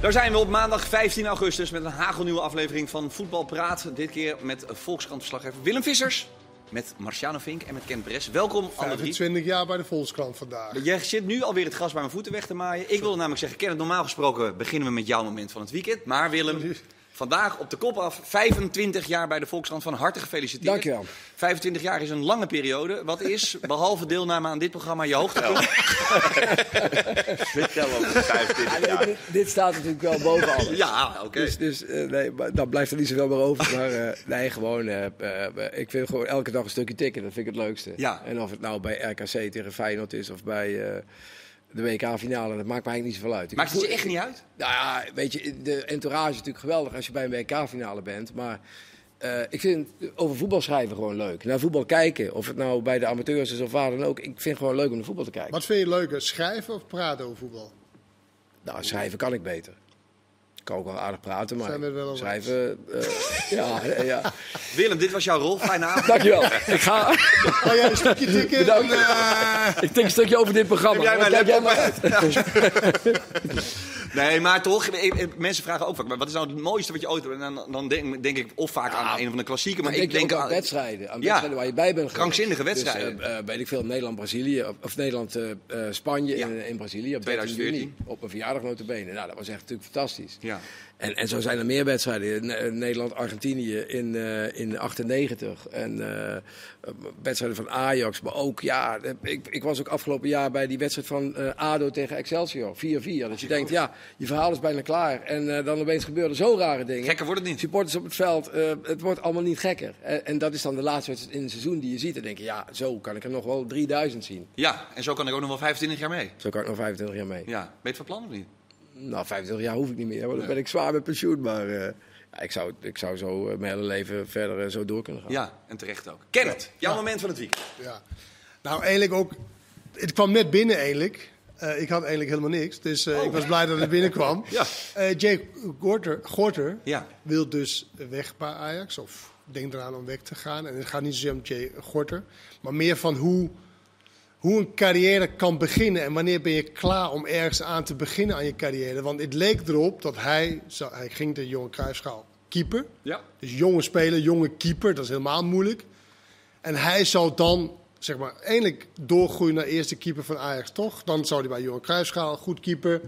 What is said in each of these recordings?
Daar zijn we op maandag 15 augustus met een hagelnieuwe aflevering van Voetbal Praat. Dit keer met Volkskrant-verslaggever Willem Vissers, met Marciano Vink en met Ken Bres. Welkom alle drie. 25 jaar bij de Volkskrant vandaag. Jij zit nu alweer het gras bij mijn voeten weg te maaien. Ik wilde namelijk zeggen, Ken, normaal gesproken beginnen we met jouw moment van het weekend. Maar Willem, vandaag op de kop af, 25 jaar bij de Volkskrant. Van harte gefeliciteerd. Dankjewel. 25 jaar is een lange periode. Wat is, behalve deelname aan dit programma, je hoogtepunt? Vertel over 25 Ja, jaar. dit, dit staat natuurlijk wel boven alles. Ja, oké. Dus, dus eh, nee, maar dan blijft er niet zoveel meer over. Maar eh, nee, gewoon. eh, ik vind gewoon elke dag een stukje tikken. Dat vind ik het leukste. Ja. En of het nou bij RKC tegen Feyenoord is of bij eh, de WK-finale, dat maakt mij eigenlijk niet zoveel uit. Ik Maakt het je echt niet uit? Nou ja, weet je, de entourage is natuurlijk geweldig als je bij een WK-finale bent. Maar eh, ik vind over voetbal schrijven gewoon leuk. Naar voetbal kijken, of het nou bij de amateurs is of waar dan ook. Ik vind het gewoon leuk om naar voetbal te kijken. Wat vind je leuker, schrijven of praten over voetbal? Nou, schrijven kan ik beter. Ik kan ook wel aardig praten, maar Zijn we het wel over schrijven... eh, ja, ja. Willem, dit was jouw rol. Fijne avond. Dankjewel. Ik ga... Ga jij een stukje tikken? Eh, Ik denk een stukje over dit programma. Heb jij mijn jij laptop maar uit. Nee, maar toch, mensen vragen ook vaak, maar wat is nou het mooiste wat je ooit... En dan, dan denk, denk ik of vaak aan een of de klassieken, maar ik denk aan aan... wedstrijden. Aan Ja. wedstrijden waar je bij bent geweest. Krankzinnige wedstrijden. Dus, eh, eh, weet ik veel, Nederland-Brazilië. Of, Nederland-Spanje Ja. in, in Brazilië op 13 juni. 2014. Op een verjaardag notabene. Nou, dat was echt natuurlijk fantastisch. Ja. En, en zo zijn er meer wedstrijden. Ne- eh, Nederland-Argentinië in, eh in 98. En eh, eh, wedstrijden van Ajax. Maar ook, ja, eh, ik, ik was ook afgelopen jaar bij die wedstrijd van eh, ADO tegen Excelsior. 4-4. Dus je denkt, ja, je verhaal is bijna klaar. En eh, dan opeens gebeuren zo rare dingen. Gekker wordt het niet. Supporters op het veld, eh, het wordt allemaal niet gekker. En, en dat is dan de laatste wedstrijd in het seizoen die je ziet. Dan denk je, ja, zo kan ik er nog wel 3000 zien. Ja, en zo kan ik ook nog wel 25 jaar mee. Zo kan ik nog 25 jaar mee. Ja, ben je het van plan of niet? Nou, 25 jaar hoef ik niet meer, want dan ben ik zwaar met pensioen. Maar eh, ja, ik, zou, ik zou zo eh, mijn hele leven verder eh, zo door kunnen gaan. Ja, en terecht ook. Kenneth, jouw moment van het weekend. ja. Nou, eigenlijk ook... Het kwam net binnen eigenlijk. Eh, ik had eigenlijk helemaal niks. Dus eh, ik was blij dat het binnenkwam. Ja. Eh, Jake Gorter, Gorter Ja. wil dus weg bij Ajax. Of denkt eraan om weg te gaan. En het gaat niet zozeer om Jay Gorter. Maar meer van hoe, hoe een carrière kan beginnen. En wanneer ben je klaar om ergens aan te beginnen aan je carrière. Want het leek erop dat hij... Hij ging de jonge kruisschaal keeper. Ja. Dus jonge speler, jonge keeper. Dat is helemaal moeilijk. En hij zou dan, zeg maar, eindelijk doorgroeien naar eerste keeper van Ajax, toch? Dan zou hij bij Johan Cruijffschaal goed keeper.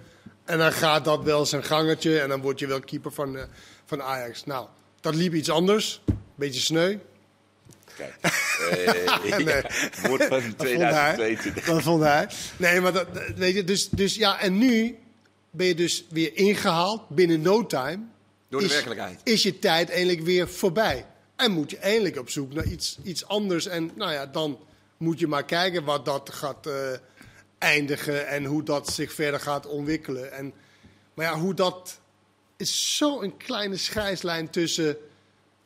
En dan gaat dat wel zijn gangetje en dan word je wel keeper van, eh, van Ajax. Nou, dat liep iets anders. Beetje sneu. Kijk, eh, Nee. ja, woord van Dat vond hij. 2022. Dat vond hij. Nee, maar dat, weet je, dus, dus ja, en nu ben je dus weer ingehaald binnen no time. Door de Is- werkelijkheid. Is je tijd eindelijk weer voorbij. En moet je eindelijk op zoek naar iets, iets anders. En nou ja, dan moet je maar kijken wat dat gaat eh, eindigen en hoe dat zich verder gaat ontwikkelen. En, maar ja, hoe dat is zo'n kleine scheidslijn tussen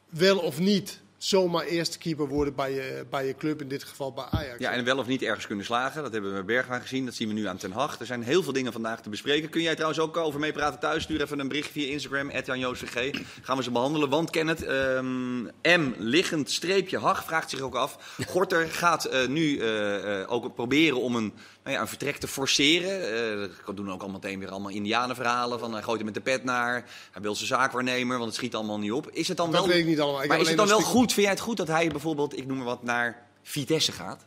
wel of niet zomaar eerste keeper worden bij je, bij je club, in dit geval bij Ajax. Ja, en wel of niet ergens kunnen slagen. Dat hebben we bij Bergwijn gezien. Dat zien we nu aan Ten Hag. Er zijn heel veel dingen vandaag te bespreken. Kun jij trouwens ook over meepraten thuis? Stuur even een bericht via Instagram, @janjoosvg. Gaan we ze behandelen. Want Kenneth, ehm, M, liggend streepje Hag, vraagt zich ook af. Gorter gaat eh, nu eh, eh, ook proberen om een, nou ja, een vertrek te forceren. Eh dat doen ook al meteen weer allemaal indianenverhalen. Van hij gooit er met de pet naar. Hij wil zijn zaakwaarnemer, want het schiet allemaal niet op. Is het dan Dat wel, weet ik niet allemaal. Ik maar is het dan wel goed? Vind jij het goed dat hij bijvoorbeeld, ik noem maar wat, naar Vitesse gaat?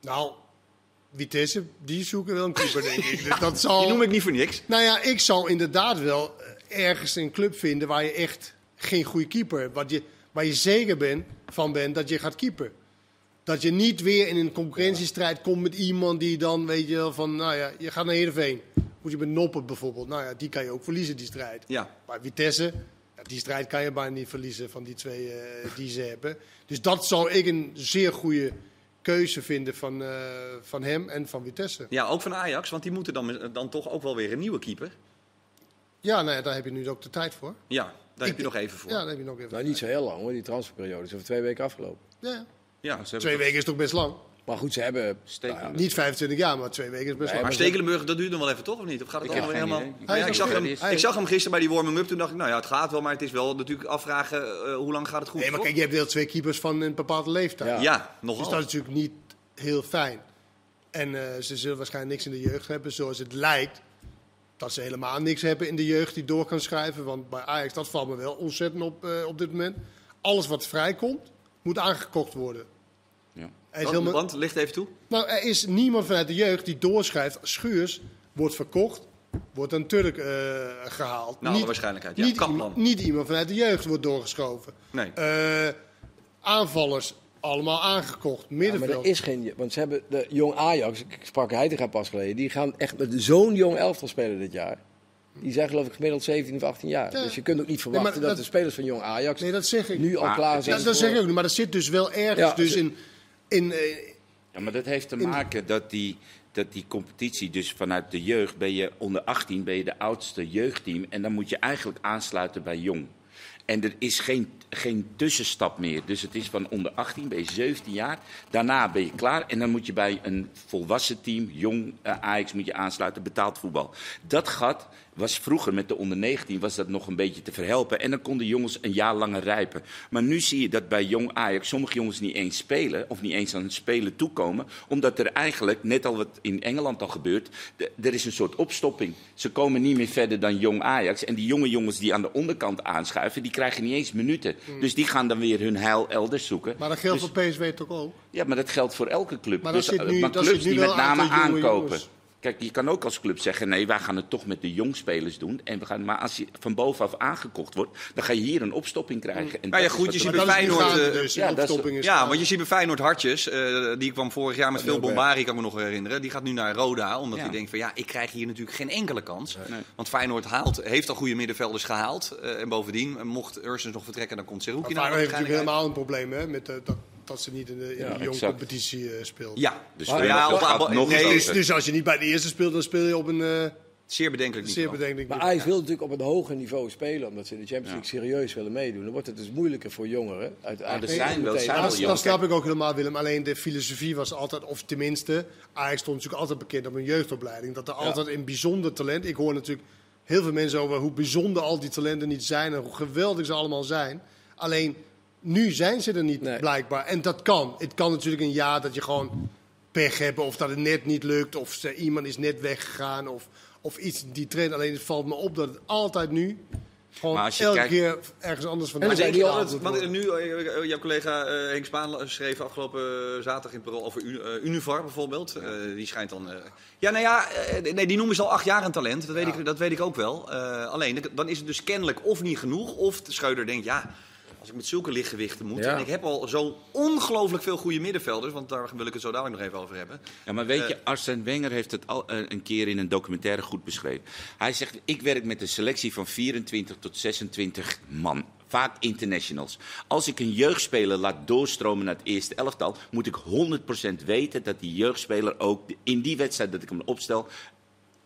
Nou, Vitesse, die zoeken wel een keeper, denk ik. Dus dat zal... Die noem ik niet voor niks. Nou ja, ik zou inderdaad wel eh, ergens een club vinden waar je echt geen goede keeper hebt. Wat je, waar je zeker ben, van bent dat je gaat keeper. Dat je niet weer in een concurrentiestrijd komt met iemand die dan, weet je wel, van, nou ja, je gaat naar Heerenveen. Moet je met Noppen bijvoorbeeld. Nou ja, die kan je ook verliezen, die strijd. Ja. Maar Vitesse, ja, die strijd kan je bijna niet verliezen van die twee eh, die ze hebben. Dus dat zou ik een zeer goede keuze vinden van, eh, van hem en van Vitesse. Ja, ook van Ajax, want die moeten dan, dan toch ook wel weer een nieuwe keeper. Ja, nou ja, daar heb je nu ook de tijd voor. Ja, daar heb je nog even voor. Ja, daar heb je nog even. Nou, niet zo heel lang hoor, die transferperiode is over twee weken afgelopen. Ja, ja. Ze Twee weken is toch best lang? Maar goed, ze hebben... Nou ja, Niet 25 jaar, maar twee weken is best Nee, lang. Maar Stekelenburg, dat duurt nog wel even, toch? Of niet? Of gaat het Ik allemaal helemaal... idee. Maar ja, ik, zag hem, ik zag hem gisteren bij die warming-up. Toen dacht ik, nou ja, het gaat wel, maar het is wel natuurlijk afvragen eh, hoe lang gaat het goed. Nee, maar toch? kijk, je hebt wel twee keepers van een bepaalde leeftijd. Ja. Ja, Dus nogal. dat is natuurlijk niet heel fijn. En eh, ze zullen waarschijnlijk niks in de jeugd hebben zoals het lijkt. dat ze helemaal niks hebben in de jeugd die door kan schrijven. Want bij Ajax, dat valt me wel ontzettend op eh, op dit moment. Alles wat vrijkomt, moet aangekocht worden. Is Want, helemaal- want, licht even toe. nou, er is niemand vanuit de jeugd die doorschrijft. Schuurs wordt verkocht, wordt een Turk eh, gehaald. Nou, waarschijnlijkheid. Ja, niet, Kaplan. niet iemand vanuit de jeugd wordt doorgeschoven. Nee. Eh, aanvallers, allemaal aangekocht. Ja, maar Middenveld. er is geen... Want ze hebben de jong Ajax, ik sprak Heitinga pas geleden, die gaan echt met zo'n jong elftal spelen dit jaar. Die zijn geloof ik gemiddeld 17 of 18 jaar. Ja. Dus je kunt ook niet verwachten dat, dat- de spelers van jong Ajax Nee, dat zeg ik. nu al Maar klaar zijn. Ja, dat voor- zeg ik ook niet. Maar dat zit dus wel ergens Ja, dus ze- in... in eh, Ja, maar dat heeft te maken dat die, dat die competitie, dus vanuit de jeugd ben je onder 18, ben je de oudste jeugdteam. En dan moet je eigenlijk aansluiten bij jong. En er is geen, geen tussenstap meer. Dus het is van onder 18 ben je 17 jaar. Daarna ben je klaar. En dan moet je bij een volwassen team, jong eh, Ajax, moet je aansluiten, betaald voetbal. Dat gat was vroeger met de onder 19 was dat nog een beetje te verhelpen. En dan konden jongens een jaar langer rijpen. Maar nu zie je dat bij jong Ajax sommige jongens niet eens spelen. Of niet eens aan het spelen toekomen. Omdat er eigenlijk, net al wat in Engeland al gebeurt. er is een soort opstopping. Ze komen niet meer verder dan jong Ajax. En die jonge jongens die aan de onderkant aanschuiven. die krijgen niet eens minuten. Dus die gaan dan weer hun heil elders zoeken. Hmm. maar dat geldt Dus- voor PSV toch ook? ja, maar dat geldt voor elke club. Maar dus, zit eh, nu- maar dat clubs zit nu die met name aankopen. jongens. Kijk, je kan ook als club zeggen: nee, wij gaan het toch met de jongspelers doen. En we gaan, maar als je van bovenaf aangekocht wordt, dan ga je hier een opstopping krijgen. En Nou ja, goed, je ziet Maar bij Feyenoord, eh, dus. ja, is- opstopping is Ja, want je ziet bij Feyenoord Hartjes, eh, die kwam vorig jaar met veel bombari, kan ik me nog herinneren. Die gaat nu naar Roda, omdat Ja. hij denkt van ja, ik krijg hier natuurlijk geen enkele kans. Nee. Want Feyenoord haalt, heeft al goede middenvelders gehaald. eh, en bovendien, mocht Ursens nog vertrekken, dan komt Seruki Maar naar Feyenoord heeft natuurlijk helemaal een probleem hè, met dat, dat ze niet in de, in Ja, de competitie eh, speelt. Ja, Dus Maar ja, op- op- nog nee, Dus, dus als je niet bij de eerste speelt, dan speel je op een eh, zeer bedenkelijk zeer niveau. bedenkelijk Maar. Ajax wil natuurlijk op een hoger niveau spelen, omdat ze in de Champions League serieus willen meedoen. Dan wordt het dus moeilijker voor jongeren. Uiteindelijk er zijn wel- zijn wel dat snap ik ook helemaal, Willem. Alleen de filosofie was altijd, of tenminste, Ajax stond natuurlijk altijd bekend op een jeugdopleiding. Dat er altijd een bijzonder talent. Ik hoor natuurlijk heel veel mensen over hoe bijzonder al die talenten niet zijn en hoe geweldig ze allemaal zijn. Alleen nu zijn ze er niet Nee. blijkbaar. En dat kan. Het kan natuurlijk een jaar dat je gewoon pech hebt of dat het net niet lukt of ze- iemand is net weggegaan of, of iets die traint. Alleen het valt me op dat het altijd nu gewoon Maar als je elke kijkt- keer ergens anders vandaan er zijn Denk je die al want nu, eh, jouw collega eh, Henk Spaan schreef afgelopen eh, zaterdag in het Parool over U- eh, Univar bijvoorbeeld. Eh, die schijnt dan... eh, ja, nou ja, eh, nee, die noemen ze al acht jaar een talent. Dat weet, ik, dat weet ik ook wel. Eh, alleen, dan is het dus kennelijk of niet genoeg, of de Schreuder denkt, ja... Als ik met zulke lichtgewichten moet. Ja. En ik heb al zo ongelooflijk veel goede middenvelders. Want daar wil ik het zo dadelijk nog even over hebben. Ja, maar weet je, Eh. Arsène Wenger heeft het al eh, een keer in een documentaire goed beschreven. Hij zegt, ik werk met een selectie van 24 tot 26 man. Vaak internationals. Als ik een jeugdspeler laat doorstromen naar het eerste elftal, moet ik 100% weten dat die jeugdspeler ook in die wedstrijd dat ik hem opstel,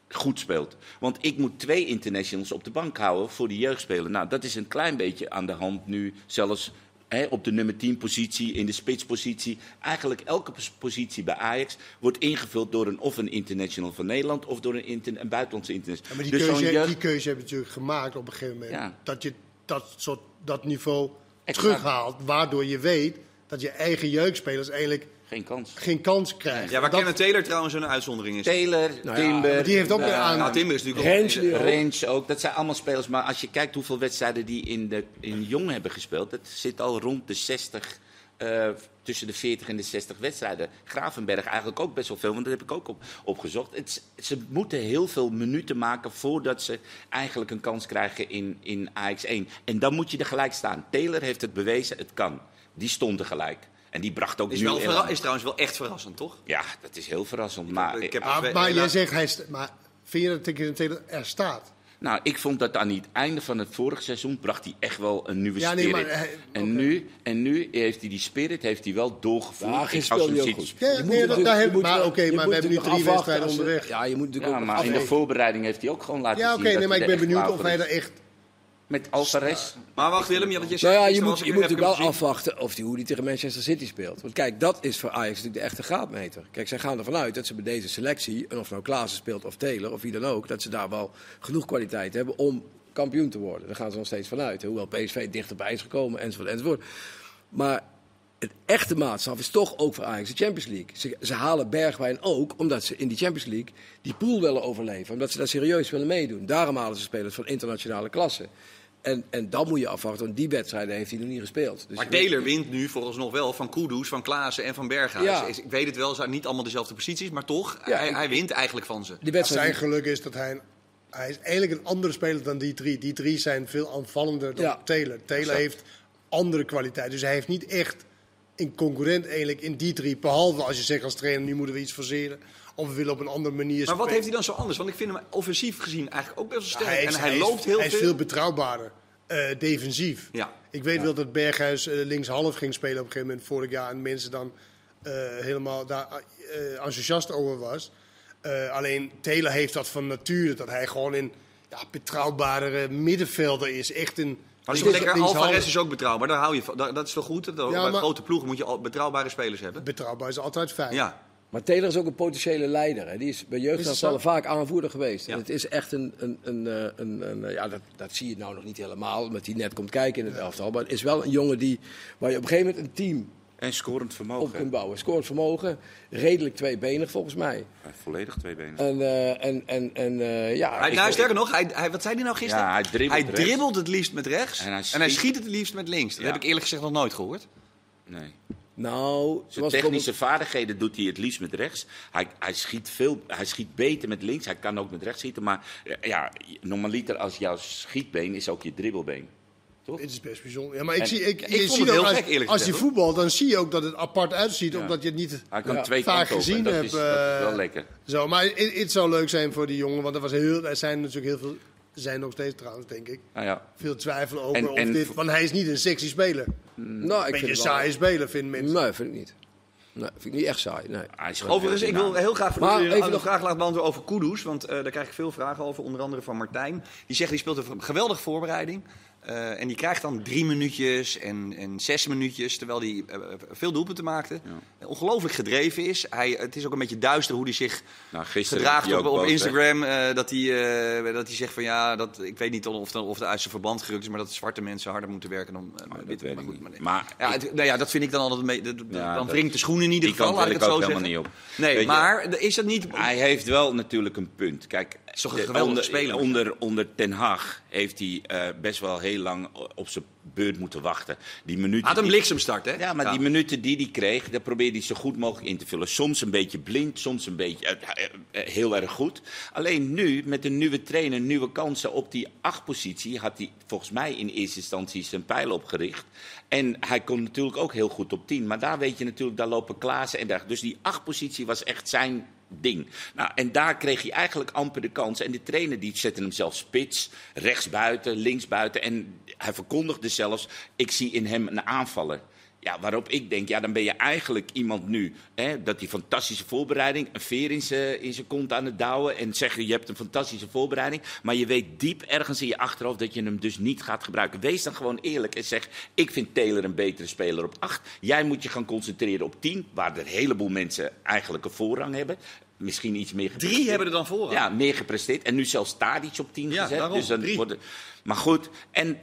goed speelt. Want ik moet twee internationals op de bank houden voor die jeugdspeler. Nou, dat is een klein beetje aan de hand nu, zelfs hè, op de nummer 10 positie, in de spitspositie. Eigenlijk elke pos- positie bij Ajax wordt ingevuld door een, of een international van Nederland of door een, inter- een buitenlandse international. Ja, maar die, Dus zo'n keuze, jeugd- die keuze heb je natuurlijk gemaakt op een gegeven moment. Ja. Dat je dat, soort, dat niveau Exact. terughaalt. Waardoor je weet dat je eigen jeugdspelers eigenlijk Geen kans. geen kans krijgen. Ja, waar dat, Kenneth Taylor trouwens een uitzondering is. Taylor, Nou ja, Timber, maar die heeft ook weer aan- Nou, Timber is natuurlijk ook- Rens nu ook. Range ook. Dat zijn allemaal spelers. Maar als je kijkt hoeveel wedstrijden die in, de, in Jong hebben gespeeld, dat zit al rond de 60, eh, tussen de 40 en de 60 wedstrijden. Gravenberg eigenlijk ook best wel veel, want dat heb ik ook op, opgezocht. Het, ze moeten heel veel minuten maken voordat ze eigenlijk een kans krijgen in, in AX1. En dan moet je er gelijk staan. Taylor heeft het bewezen, het kan. Die stond er gelijk. En die bracht ook Is, nu wel verra- is trouwens wel echt verrassend, toch? Ja, dat is heel verrassend. Maar, ik heb- Ah, maar jij zegt, hij st- maar vind je dat er staat? Nou, ik vond dat aan het einde van het vorige seizoen bracht hij echt wel een nieuwe Ja, nee, spirit. maar hij- en, oké. nu, en nu heeft hij die spirit heeft hij wel doorgevoerd. Ja, geen ziet- goed. Ja, Je nee, moet dat- daar maar oké, maar we hebben nu drie wedstrijden onderweg. Ja, je moet natuurlijk Ja, ook maar in de voorbereiding heeft hij ook gewoon laten Ja, zien oké, dat nee, maar ik hij ben benieuwd of hij er is. echt... Met Alvarez. Maar wacht Willem, je had het je Nou ja, je moet, je moet natuurlijk wel gezien. afwachten of die, hoe die tegen Manchester City speelt. Want kijk, dat is voor Ajax natuurlijk de echte graadmeter. Kijk, zij gaan ervan uit dat ze bij deze selectie, en of nou Klaassen speelt of Taylor of wie dan ook, dat ze daar wel genoeg kwaliteit hebben om kampioen te worden. Daar gaan ze nog steeds vanuit. Hoewel PSV dichterbij is gekomen, enzovoort, enzovoort. Maar het echte maatstaf is toch ook voor Ajax de Champions League. Ze, ze halen Bergwijn ook omdat ze in die Champions League die pool willen overleven. Omdat ze daar serieus willen meedoen. Daarom halen ze spelers van internationale klasse. En, en dan moet je afwachten, want die wedstrijden heeft hij nog niet gespeeld. Dus Maar weet- Taylor wint nu volgens nog wel van Kudus, van Klaassen en van Berghuis. Ja. Is- Ik weet het wel, ze zijn niet allemaal dezelfde posities, maar toch, Ja, hij, ik- hij wint eigenlijk van ze. Die Zijn wedstrijd, geluk is dat hij, hij is eigenlijk een andere speler dan die drie. Die drie zijn veel aanvallender dan Ja. Taylor. Taylor heeft andere kwaliteit. Dus hij heeft niet echt een concurrent eigenlijk in die drie. Behalve als je zegt als trainer, nu moeten we iets forceren. Of we willen op een andere manier Maar wat spelen. heeft hij dan zo anders? Want ik vind hem offensief gezien eigenlijk ook best wel sterk. hij is, en hij, is- loopt heel hij is veel. veel betrouwbaarder. eh, defensief. Ja. Ik weet wel dat Berghuis eh, linkshalf ging spelen op een gegeven moment vorig jaar. En mensen dan eh, helemaal daar eh, enthousiast over was. Eh, alleen Taylor heeft dat van nature. Dat hij gewoon een ja, betrouwbare middenvelder is. Echt een... Maar lekker. Alvarez is ook betrouwbaar, daar hou je van. Dat, is toch goed? Dat, bij maar- grote ploegen moet je al betrouwbare spelers hebben. Betrouwbaar is altijd fijn. Ja. maar Taylor is ook een potentiële leider. Hè. Die is bij zo? vaak aanvoerder geweest. Ja. En het is echt een... een, een, eh, een, een, eh, ja, dat, dat zie je nou nog niet helemaal, omdat hij net komt kijken in het elftal. Maar het is wel een jongen die, waar je op een gegeven moment een team En scorend op vermogen. kunt bouwen. Scoort vermogen, redelijk tweebenig volgens mij. Ja, volledig twee benen. En, eh, en, en, en eh, ja... Hij, nou, sterker nog, hij, hij, wat zei hij nou gisteren? Ja, hij dribbelt hij rechts. dribbelt het liefst met rechts en En hij, schiet, het liefst met links. Dat Ja. heb ik eerlijk gezegd nog nooit gehoord. Nee. Nou, Zijn technische vaardigheden doet hij het liefst met rechts. Hij, hij, schiet veel, hij schiet beter met links. Hij kan ook met rechts schieten. Maar eh, ja, normaliter als jouw schietbeen is ook je dribbelbeen. Het is best bijzonder. Ja, maar ik En- zie, ik, ik je vond ziet het ook heel als, gek, eerlijk als je voetbalt, dan zie je ook dat het apart uitziet. Ja. Omdat je het niet Hij kan Ja, twee vaak gezien dat heb, is, dat is wel eh, lekker. Zo, maar het, het zou leuk zijn voor die jongen, want er, was heel, er zijn natuurlijk heel veel, er zijn nog steeds trouwens, denk ik, Nou ja. veel twijfel over En- of en- dit, want hij is niet een sexy speler. Nou, Een ik beetje vind een saaie speler, vinden mensen. Nee, vind ik niet. Nee, vind ik niet echt saai. Nee. Overigens, ik wil heel graag voor Maar even een nog- vraag laten beantwoorden over Kudus. Want eh, daar krijg ik veel vragen over, onder andere van Martijn. Die zegt, die speelt een geweldige voorbereiding. Eh, en die krijgt dan drie minuutjes en, en zes minuutjes, terwijl hij eh, veel doelpunten maakte. Ongelooflijk gedreven is. Hij, het is ook een beetje duister hoe hij zich Nou, gisteren gedraagt op, op boos, Instagram. eh, dat, hij, eh, dat hij zegt van ja, dat, ik weet niet of, of het uit zijn verband gerukt is, maar dat zwarte mensen harder moeten werken dan Oh, weet. Maar, Maar ja, het- nou ja, dat vind ik dan altijd mee. dat- Ja, dan wringt de schoen in ieder geval, laat ik het zo ook zeggen. helemaal niet op. Nee, Weet je, maar is dat niet... Hij heeft wel natuurlijk een punt. Kijk, is toch een geweldige onder, speler. Onder, onder Ten Hag heeft hij eh, best wel heel lang op zijn beurt moeten wachten. Die minuten Had een bliksemstart, hè? Ja, maar die minuten die hij kreeg, daar probeerde hij zo goed mogelijk in te vullen. Soms een beetje blind, soms een beetje eh, eh, heel erg goed. Alleen nu, met een nieuwe trainer, nieuwe kansen op die achtpositie, had hij volgens mij in eerste instantie zijn pijl opgericht. En hij kon natuurlijk ook heel goed op tien. Maar daar weet je natuurlijk, daar lopen Klaassen en daar. Dus die achtpositie was echt zijn ding. Nou, en daar kreeg hij eigenlijk amper de kans. En de trainer die zette hem zelfs spits, rechtsbuiten, linksbuiten. En hij verkondigde zelfs, ik zie in hem een aanvaller. Ja, waarop ik denk, ja, dan ben je eigenlijk iemand nu, hè, dat die fantastische voorbereiding, een veer in zijn kont aan het douwen en zeggen, je hebt een fantastische voorbereiding, maar je weet diep ergens in je achterhoofd dat je hem dus niet gaat gebruiken. Wees dan gewoon eerlijk en zeg, ik vind Taylor een betere speler op 8. Jij moet je gaan concentreren op 10, waar er een heleboel mensen eigenlijk een voorrang hebben. Misschien iets meer Drie gepresteerd. hebben er dan voor. Ja, meer gepresteerd. En nu zelfs Tadic op 10 Ja, gezet. daarom, dus dan drie. Maar goed, en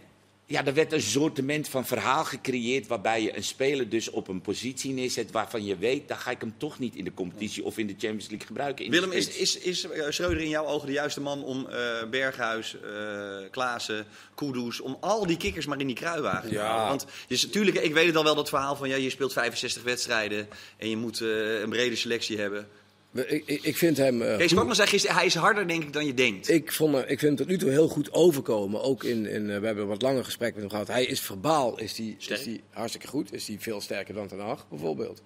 ja, er werd een soortement van verhaal gecreëerd... waarbij je een speler dus op een positie neerzet... waarvan je weet, dan ga ik hem toch niet in de competitie... of in de Champions League gebruiken. Willem, is, is, is eh, Schreuder in jouw ogen de juiste man om eh, Berghuis, eh Klaassen, Kudus, om al die kikkers maar in die kruiwagen te Ja. Want je, is- natuurlijk, ik weet het al wel, dat verhaal van ja, je speelt 65 wedstrijden en je moet een brede selectie hebben. Ik, ik, vind hem. eh, Kees. Kwakman zei gisteren, hij is harder denk ik dan je denkt. Ik, vond, ik vind hem tot nu toe heel goed overkomen. Ook in, in, eh, we hebben een wat langer gesprek met hem gehad. Hij is verbaal is die, Sterk. is die hartstikke goed. Is die veel sterker dan Ten Hag bijvoorbeeld.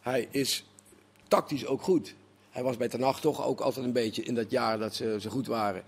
Hij is tactisch ook goed. Hij was bij Ten Hag toch ook altijd een beetje in dat jaar dat ze zo goed waren.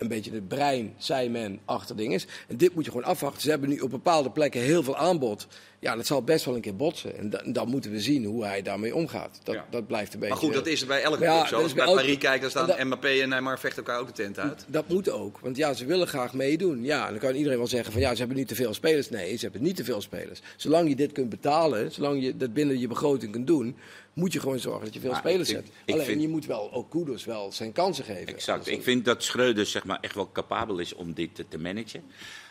Een beetje het brein, zei men, achter dingen. En dit moet je gewoon afwachten. Ze hebben nu op bepaalde plekken heel veel aanbod. Ja, dat zal best wel een keer botsen. En da- dan moeten we zien hoe hij daarmee omgaat. Dat, Ja. dat blijft een beetje... Maar goed, dat is bij elke Ja, club zo. Als is je bij elke- Paris kijkt, dan staan dat- Mbappé en Neymar vechten elkaar ook de tent uit. Dat moet ook, want ja, ze willen graag meedoen. Ja, en dan kan iedereen wel zeggen van ja, ze hebben niet te veel spelers. Nee, ze hebben niet te veel spelers. Zolang je dit kunt betalen, zolang je dat binnen je begroting kunt doen, moet je gewoon zorgen dat je veel Maar spelers ik- ik Alleen vind- je moet wel ook Kudus wel zijn kansen geven. Exact. Ik vind dat Schreuder zeg maar, echt wel capabel is om dit te, te managen.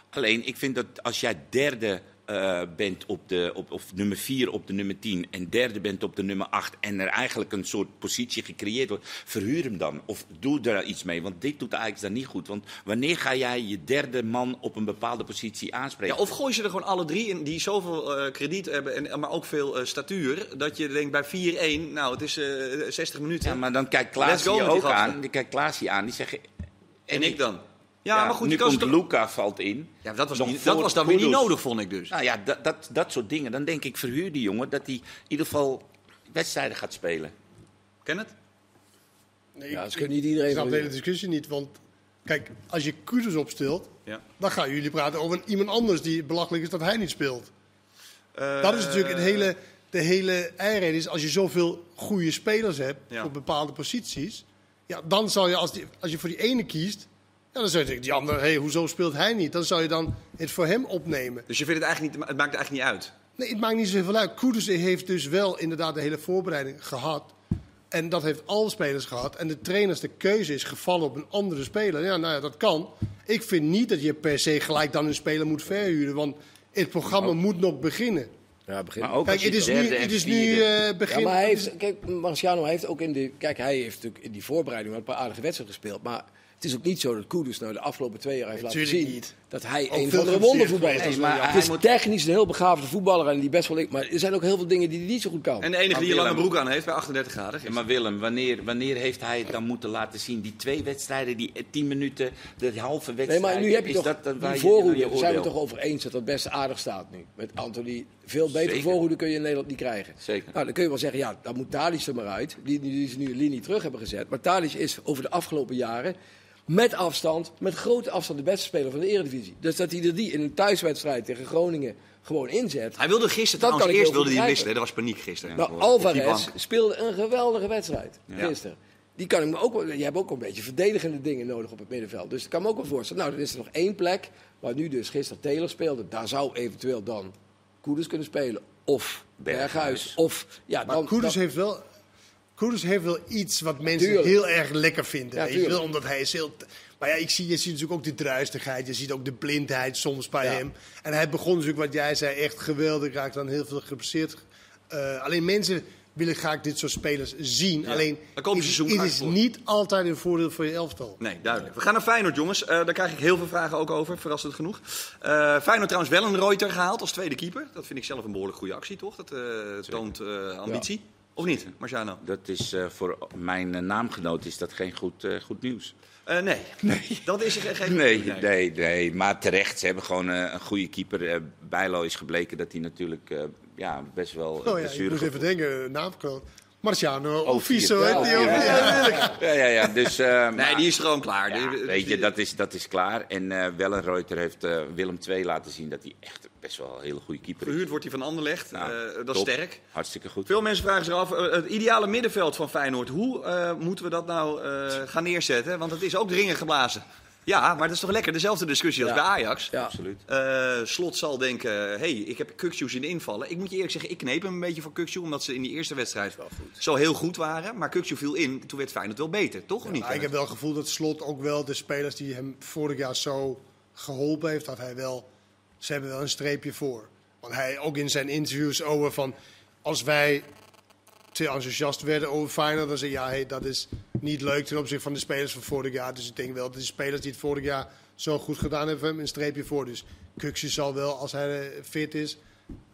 Alleen, ik vind dat als jij derde eh, bent op de, op, of nummer 4 op de nummer 10 en derde bent op de nummer 8 en er eigenlijk een soort positie gecreëerd wordt, verhuur hem dan. Of doe er iets mee, want dit doet Ajax dan niet goed. Want wanneer ga jij je derde man op een bepaalde positie aanspreken? Ja, of gooi ze er gewoon alle drie in die zoveel eh, krediet hebben, en, maar ook veel eh, statuur. Dat je denkt bij 4-1, nou het is eh 60 minuten. Ja, maar dan kijkt Klaas je ook aan. Die kijkt Klaas je aan. Die zegt. en ik dan? Ja, maar goed, nu komt toch- Luca valt in. Ja, dat was, niet, dat was dan weer niet nodig, vond ik dus. Nou ja, dat, dat, dat soort dingen. Dan denk ik, verhuur die jongen dat hij in ieder geval wedstrijden gaat spelen. Ken het? Nee, Ja, ik- ze kunnen niet iedereen Ik snap de hele discussie niet, want kijk, als je Kudus opstelt, Ja. dan gaan jullie praten over iemand anders die belachelijk is dat hij niet speelt. Eh, Dat is natuurlijk het hele, de hele eierreden is als je zoveel goede spelers hebt Ja. voor bepaalde posities, ja, dan zou je als, die, als je voor die ene kiest, ja, dan zou je denken, die andere, hey, hoezo speelt hij niet? Dan zou je dan het voor hem opnemen. Dus je vindt het eigenlijk niet, het maakt eigenlijk niet uit. Nee, het maakt niet zoveel uit. Kudus heeft dus wel inderdaad de hele voorbereiding gehad. En dat heeft alle spelers gehad. En de trainers, de keuze is gevallen op een andere speler. Ja, nou ja, dat kan. Ik vind niet dat je per se gelijk dan een speler moet verhuren. Want het programma moet nog beginnen. Ja, begin. Maar ook Kijk, als je het is nu, het is nu eh, begin... Ja, maar hij heeft, kijk, Marciano heeft ook in de, kijk, hij heeft natuurlijk in die voorbereiding wel een paar aardige wedstrijden gespeeld, maar het is ook niet zo dat Kudus nou de afgelopen twee jaar heeft laten zien niet. dat hij Ook een van de wondervoetballers is. wel het is moet- technisch een heel begaafde voetballer en die best wel, maar er zijn ook heel veel dingen die hij niet zo goed kan. En de enige Maar die een lange broek aan heeft bij 38 graden. Ja, maar Willem, wanneer, wanneer heeft hij het dan moeten laten zien? Die twee wedstrijden, die eh, tien minuten, de halve wedstrijd. Nee, maar nu heb je is toch, dat, waar je- je zijn we toch over eens dat dat best aardig staat nu. Met Anthony, veel betere Zeker. voorhoede kun je in Nederland niet krijgen. Zeker. Nou, dan kun je wel zeggen, ja, dan moet Tadic er maar uit. Die, die, die ze nu een linie terug hebben gezet. Maar Tadic is over de afgelopen jaren met afstand, met grote afstand de beste speler van de Eredivisie. Dus dat hij er die in een thuiswedstrijd tegen Groningen gewoon inzet. Hij wilde gisteren, Dat kan eerst wilde hij wisselen. Er was paniek gisteren. Nou, Alvarez speelde een geweldige wedstrijd Ja. gisteren. Die kan ik me ook, wel- je hebt ook een beetje verdedigende dingen nodig op het middenveld. Dus ik kan me ook wel voorstellen. Nou, dan is er nog één plek waar nu dus gisteren Taylor speelde. Daar zou eventueel dan Koeders kunnen spelen. Of Berghuis. Berghuis. Of, ja, Maar dan- heeft wel... Kudus heeft wel iets wat mensen tuurlijk. heel erg lekker vinden. Ja, weet je omdat hij is heel... Maar ja, ik zie, je ziet natuurlijk ook de druistigheid. Je ziet ook de blindheid soms bij Ja. hem. En hij begon natuurlijk, wat jij zei, echt geweldig. Raakt dan heel veel geblesseerd. Eh, alleen mensen willen graag dit soort spelers zien. Alleen, Daar kopen ze het, seizoen het is niet altijd een voordeel voor je elftal. Nee, duidelijk. We gaan naar Feyenoord, jongens. Eh, daar krijg ik heel veel vragen ook over, verrassend genoeg. Eh Feyenoord trouwens wel een Reuter gehaald als tweede keeper. Dat vind ik zelf een behoorlijk goede actie, toch? Dat eh, toont eh, ambitie. Of niet, Marciano? Dat is eh, voor mijn eh, naamgenoot is dat geen goed, eh, goed nieuws. Eh, nee. nee. Dat is geen... Nee, nee, nee, maar terecht. Ze hebben gewoon een goede keeper. Bijlo is gebleken dat hij natuurlijk eh, ja, best wel Oh ja, ik blessure moest even denken, naamkroon. Marciano, Oh, vier. hè? Die Ja, ook- ja, ja. Ja. Dus, eh, Nee, die is gewoon klaar. Ja, Die- weet je, dat is, dat is klaar. En eh Wellenreuter heeft eh, Willem II laten zien dat hij echt best wel een hele goede keeper is. Verhuurd wordt hij van Anderlecht. Nou, Eh, dat is sterk. Hartstikke goed. Veel mensen vragen zich af, het ideale middenveld van Feyenoord, hoe eh, moeten we dat nou eh, gaan neerzetten? Want het is ook dringen geblazen. Ja, maar dat is toch lekker dezelfde discussie als Ja. bij Ajax. ja. Absoluut. Eh, Slot zal denken, hey, ik heb Kukçu zien invallen. Ik moet je eerlijk zeggen, ik kneep hem een beetje voor Kukçu, omdat ze in die eerste wedstrijd zo heel goed waren. Maar Kukçu viel in, toen werd Feyenoord wel beter, toch? Of niet? Ik heb wel het gevoel dat Slot ook wel de spelers die hem vorig jaar zo geholpen heeft, dat hij wel, ze hebben wel een streepje voor. Want hij ook in zijn interviews over van, als wij te enthousiast werden over Feyenoord, dan zei ja, hey, dat is niet leuk ten opzichte van de spelers van vorig jaar. Dus ik denk wel dat de spelers die het vorig jaar zo goed gedaan hebben, hem een streepje voor. Dus Kuxje zal wel, als hij eh, fit is,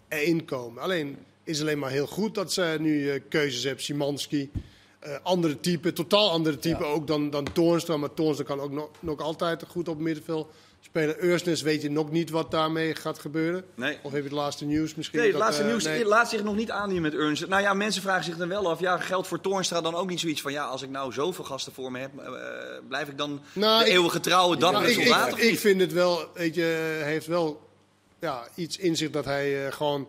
erin komen. Alleen is alleen maar heel goed dat ze nu eh, keuzes hebben. Simanski, eh, andere type, totaal andere type Ja. ook dan, dan Toornstra. Maar Toornstra kan ook nog, nog altijd goed op het middenveld spelen. Eursnes weet je nog niet wat daarmee gaat gebeuren. Nee. Of heb je het laatste nieuws misschien? Nee, het Dat, laatste eh, nieuws nee. laat zich nog niet aandienen met Ernst. Nou ja, mensen vragen zich dan wel af, ja, geldt voor Toornstra dan ook niet zoiets van... ja, als ik nou zoveel gasten voor me heb, eh, blijf ik dan Nou, de ik- eeuwige trouwe Nou, ik, ik, ik vind het wel, weet je, hij heeft wel ja, iets in zich dat hij eh, gewoon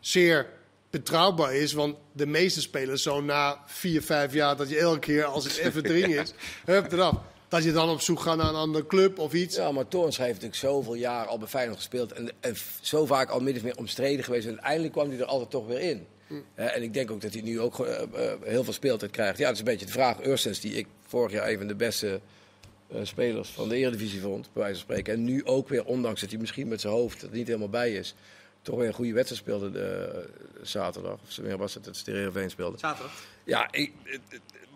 zeer betrouwbaar is. Want de meeste spelers zo na vier, vijf jaar dat je elke keer als het even dring is, hup eraf. Dat je dan op zoek gaat naar een andere club of iets. Ja, maar Toorns heeft natuurlijk zoveel jaar al bij Feyenoord gespeeld. En, en zo vaak al min of meer omstreden geweest. En uiteindelijk kwam hij er altijd toch weer in. Eh, en ik denk ook dat hij nu ook eh, eh, heel veel speeltijd krijgt. Ja, dat is een beetje de vraag. Urstens, die ik vorig jaar een van de beste eh, spelers van de Eredivisie vond, bij wijze van spreken. En nu ook weer, ondanks dat hij misschien met zijn hoofd er niet helemaal bij is, toch weer een goede wedstrijd speelde de, zaterdag. Of wanneer was het dat ze tegen Heerenveen speelden. Zaterdag. Ja, ik,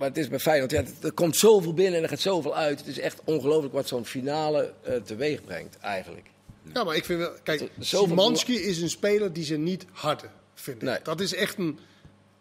maar het is bij Feyenoord, ja, er komt zoveel binnen en er gaat zoveel uit. Het is echt ongelooflijk wat zo'n finale eh, teweeg brengt, eigenlijk. Ja, maar ik vind wel... Kijk, Szymanski is een speler die ze niet hadden, vind ik. Nee. Dat is echt een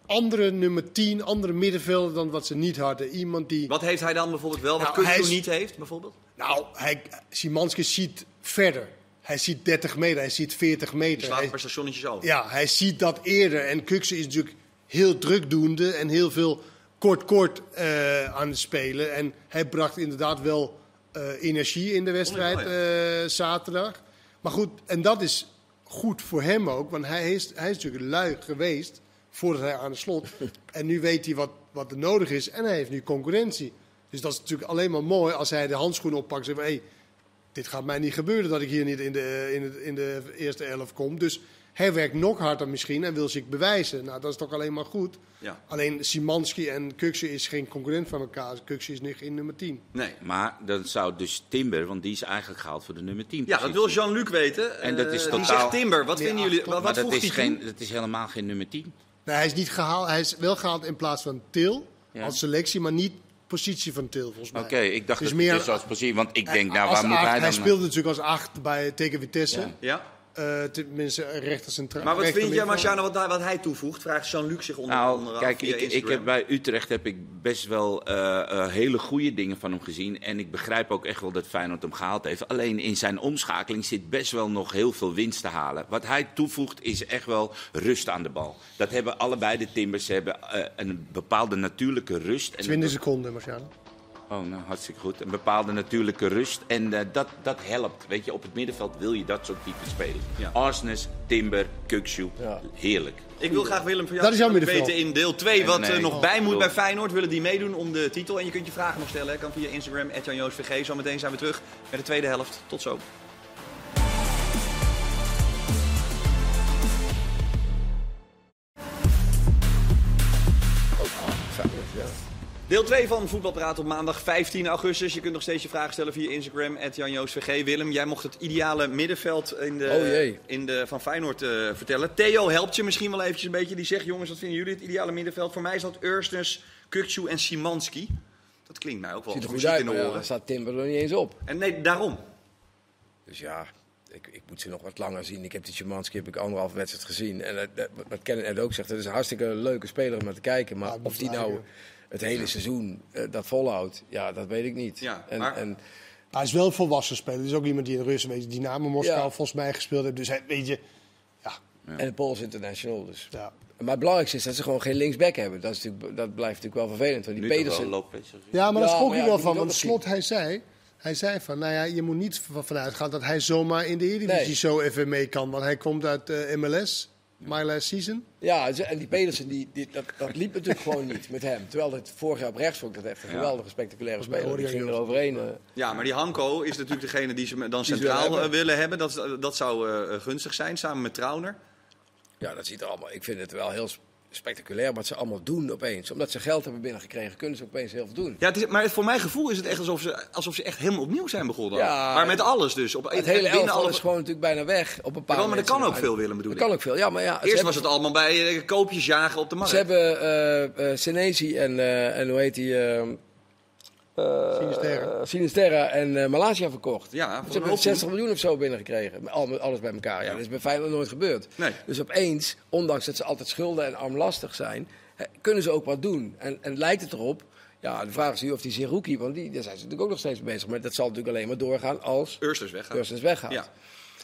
andere nummer 10, andere middenvelder dan wat ze niet hadden. Iemand die... Wat heeft hij dan bijvoorbeeld wel, wat Nou, is- niet heeft, bijvoorbeeld? Nou, hij, Szymanski ziet verder. Hij ziet 30 meter, hij ziet 40 Die meter. slaat Hij- een paar stationnetjes over. Ja, hij ziet dat eerder. En Kukse is natuurlijk heel drukdoende en heel veel kort-kort eh, aan het spelen. En hij bracht inderdaad wel eh, energie in de wedstrijd eh, zaterdag. Maar goed, en dat is goed voor hem ook. Want hij is, hij is natuurlijk lui geweest voordat hij aan de slot. en nu weet hij wat, wat er nodig is en hij heeft nu concurrentie. Dus dat is natuurlijk alleen maar mooi als hij de handschoen oppakt en zegt... Hey, dit gaat mij niet gebeuren dat ik hier niet in de, in het, in de eerste elf kom. Dus hij werkt nog harder misschien en wil zich bewijzen. Nou, dat is toch alleen maar goed. Ja. Alleen Simanski en Kukse is geen concurrent van elkaar. Kukse is niet in nummer 10. Nee. Maar dan zou dus Timber, want die is eigenlijk gehaald voor de nummer 10. Ja, dat wil Jean-Luc weten. En dat is Eh, Die totaal- zegt Timber. Wat vinden jullie? Wat, dat is, hij geen, dat is helemaal geen nummer 10. Nee, hij is niet gehaald. Hij is wel gehaald in plaats van Til Ja. als selectie, maar niet positie van Til volgens mij. Oké, ik dacht Dus dat meer het dus als positie. Want ik denk, nou, waar moet acht- hij dan... speelde natuurlijk als acht bij tegen Vitesse. Ja. Ja? Eh, tenminste, rechter centraal. Maar wat rechter vind jij. Marciano, wat, hij- wat hij toevoegt? Vraagt Jean-Luc zich onder Nou, andere af kijk, via ik, heb bij Utrecht heb ik best wel eh, eh, hele goede dingen van hem gezien. En ik begrijp ook echt wel dat Feyenoord hem gehaald heeft. Alleen in zijn omschakeling zit best wel nog heel veel winst te halen. Wat hij toevoegt is echt wel rust aan de bal. Dat hebben allebei de Timbers. Ze hebben eh, een bepaalde natuurlijke rust. En 20 seconden, Marciano. Oh, nou, hartstikke goed. Een bepaalde natuurlijke rust. En eh, dat, dat helpt. Weet je, op het middenveld wil je dat soort typen spelen. Ja. Arsnes, Timber, Kukshoe. Ja. Heerlijk. Ik wil graag Willem van Dat is jouw jou middenveld. weten in deel 2 wat Nee, eh, nog bij moet bedoel- bij Feyenoord. Willen die meedoen om de titel? En je kunt je vragen nog stellen. Kan via Instagram, @janjoosvg. Zometeen zijn we terug met de tweede helft. Tot zo. Deel 2 van Voetbalpraat op maandag 15 augustus. Je kunt nog steeds je vragen stellen via Instagram, @janjoosvg. Willem, jij mocht het ideale middenveld in de, Oh in de, van Feyenoord eh, vertellen. Theo helpt je misschien wel eventjes een beetje. Die zegt, jongens, wat vinden jullie het ideale middenveld? Voor mij is dat Urstens, Kukcu en Simanski. Dat klinkt mij ook wel Ziet er goed uit, in de ja, oren. daar staat Timber er niet eens op. En nee, daarom. Dus ja, ik, ik moet ze nog wat langer zien. Ik heb die Szymanski heb ik anderhalf wedstrijd gezien. En dat, dat, wat Kenneth net ook zegt, het is een hartstikke leuke speler om naar te kijken. Maar Ja, of die nou. Het hele seizoen eh, dat volhoudt, ja, dat weet ik niet. Ja, en, maar- en, Hij is wel een volwassen speler. Hij is ook iemand die in Russen weet, Dynamo Moskou Ja. volgens mij gespeeld heeft. Dus hij, weet je, ja, en de Pools International dus. ja. Maar het belangrijkste is dat ze gewoon geen linksback hebben. Dat, is natuurlijk, dat blijft natuurlijk wel vervelend. Want die Nu wel Ja, maar daar schrok ja, wel van. Want Slot, hij zei, hij zei van, nou ja, je moet niet vanuit gaan dat hij zomaar in de Eredivisie Nee. zo even mee kan. Want hij komt uit eh, MLS, my last season. Ja, en die Pedersen, die, die, dat, dat liep natuurlijk gewoon niet met hem. Terwijl het vorig jaar op rechts vond ik dat echt een Ja. geweldige, spectaculaire speler. Die ging er overheen. eh. Ja, maar die Hanko is natuurlijk degene die ze dan ze centraal hebben. eh, willen hebben. Dat, dat zou eh, gunstig zijn, samen met Trauner. Ja, dat ziet er allemaal. Ik vind het wel heel spectaculair wat ze allemaal doen opeens. Omdat ze geld hebben binnengekregen, kunnen ze opeens heel veel doen. Ja, het is, maar voor mijn gevoel is het echt alsof ze, alsof ze echt helemaal opnieuw zijn begonnen. Ja, maar met alles dus. Op, Het hele elftal alle- is gewoon natuurlijk bijna weg op een paar Ja, maar dat kan ook veel, Willem, bedoel Dat kan ook veel, ja. Maar ja, Eerst was het allemaal bij eh, koopjes jagen op de markt. Ze hebben Senesi en, en hoe heet die... eh Sinisterra. Sinisterra en eh, Malaysia verkocht. Ja, Ze hebben hoop 60 miljoen of zo binnengekregen. Al- alles bij elkaar. Ja, dat is bij Feyenoord nooit gebeurd. Nee. Dus opeens, ondanks dat ze altijd schulden en armlastig zijn, kunnen ze ook wat doen. En, en lijkt het erop, ja, de vraag is nu of die Zerouki, want die, daar zijn ze natuurlijk ook nog steeds bezig. Maar dat zal natuurlijk alleen maar doorgaan als Ursters weggaan. Cursus weggaat. Ja.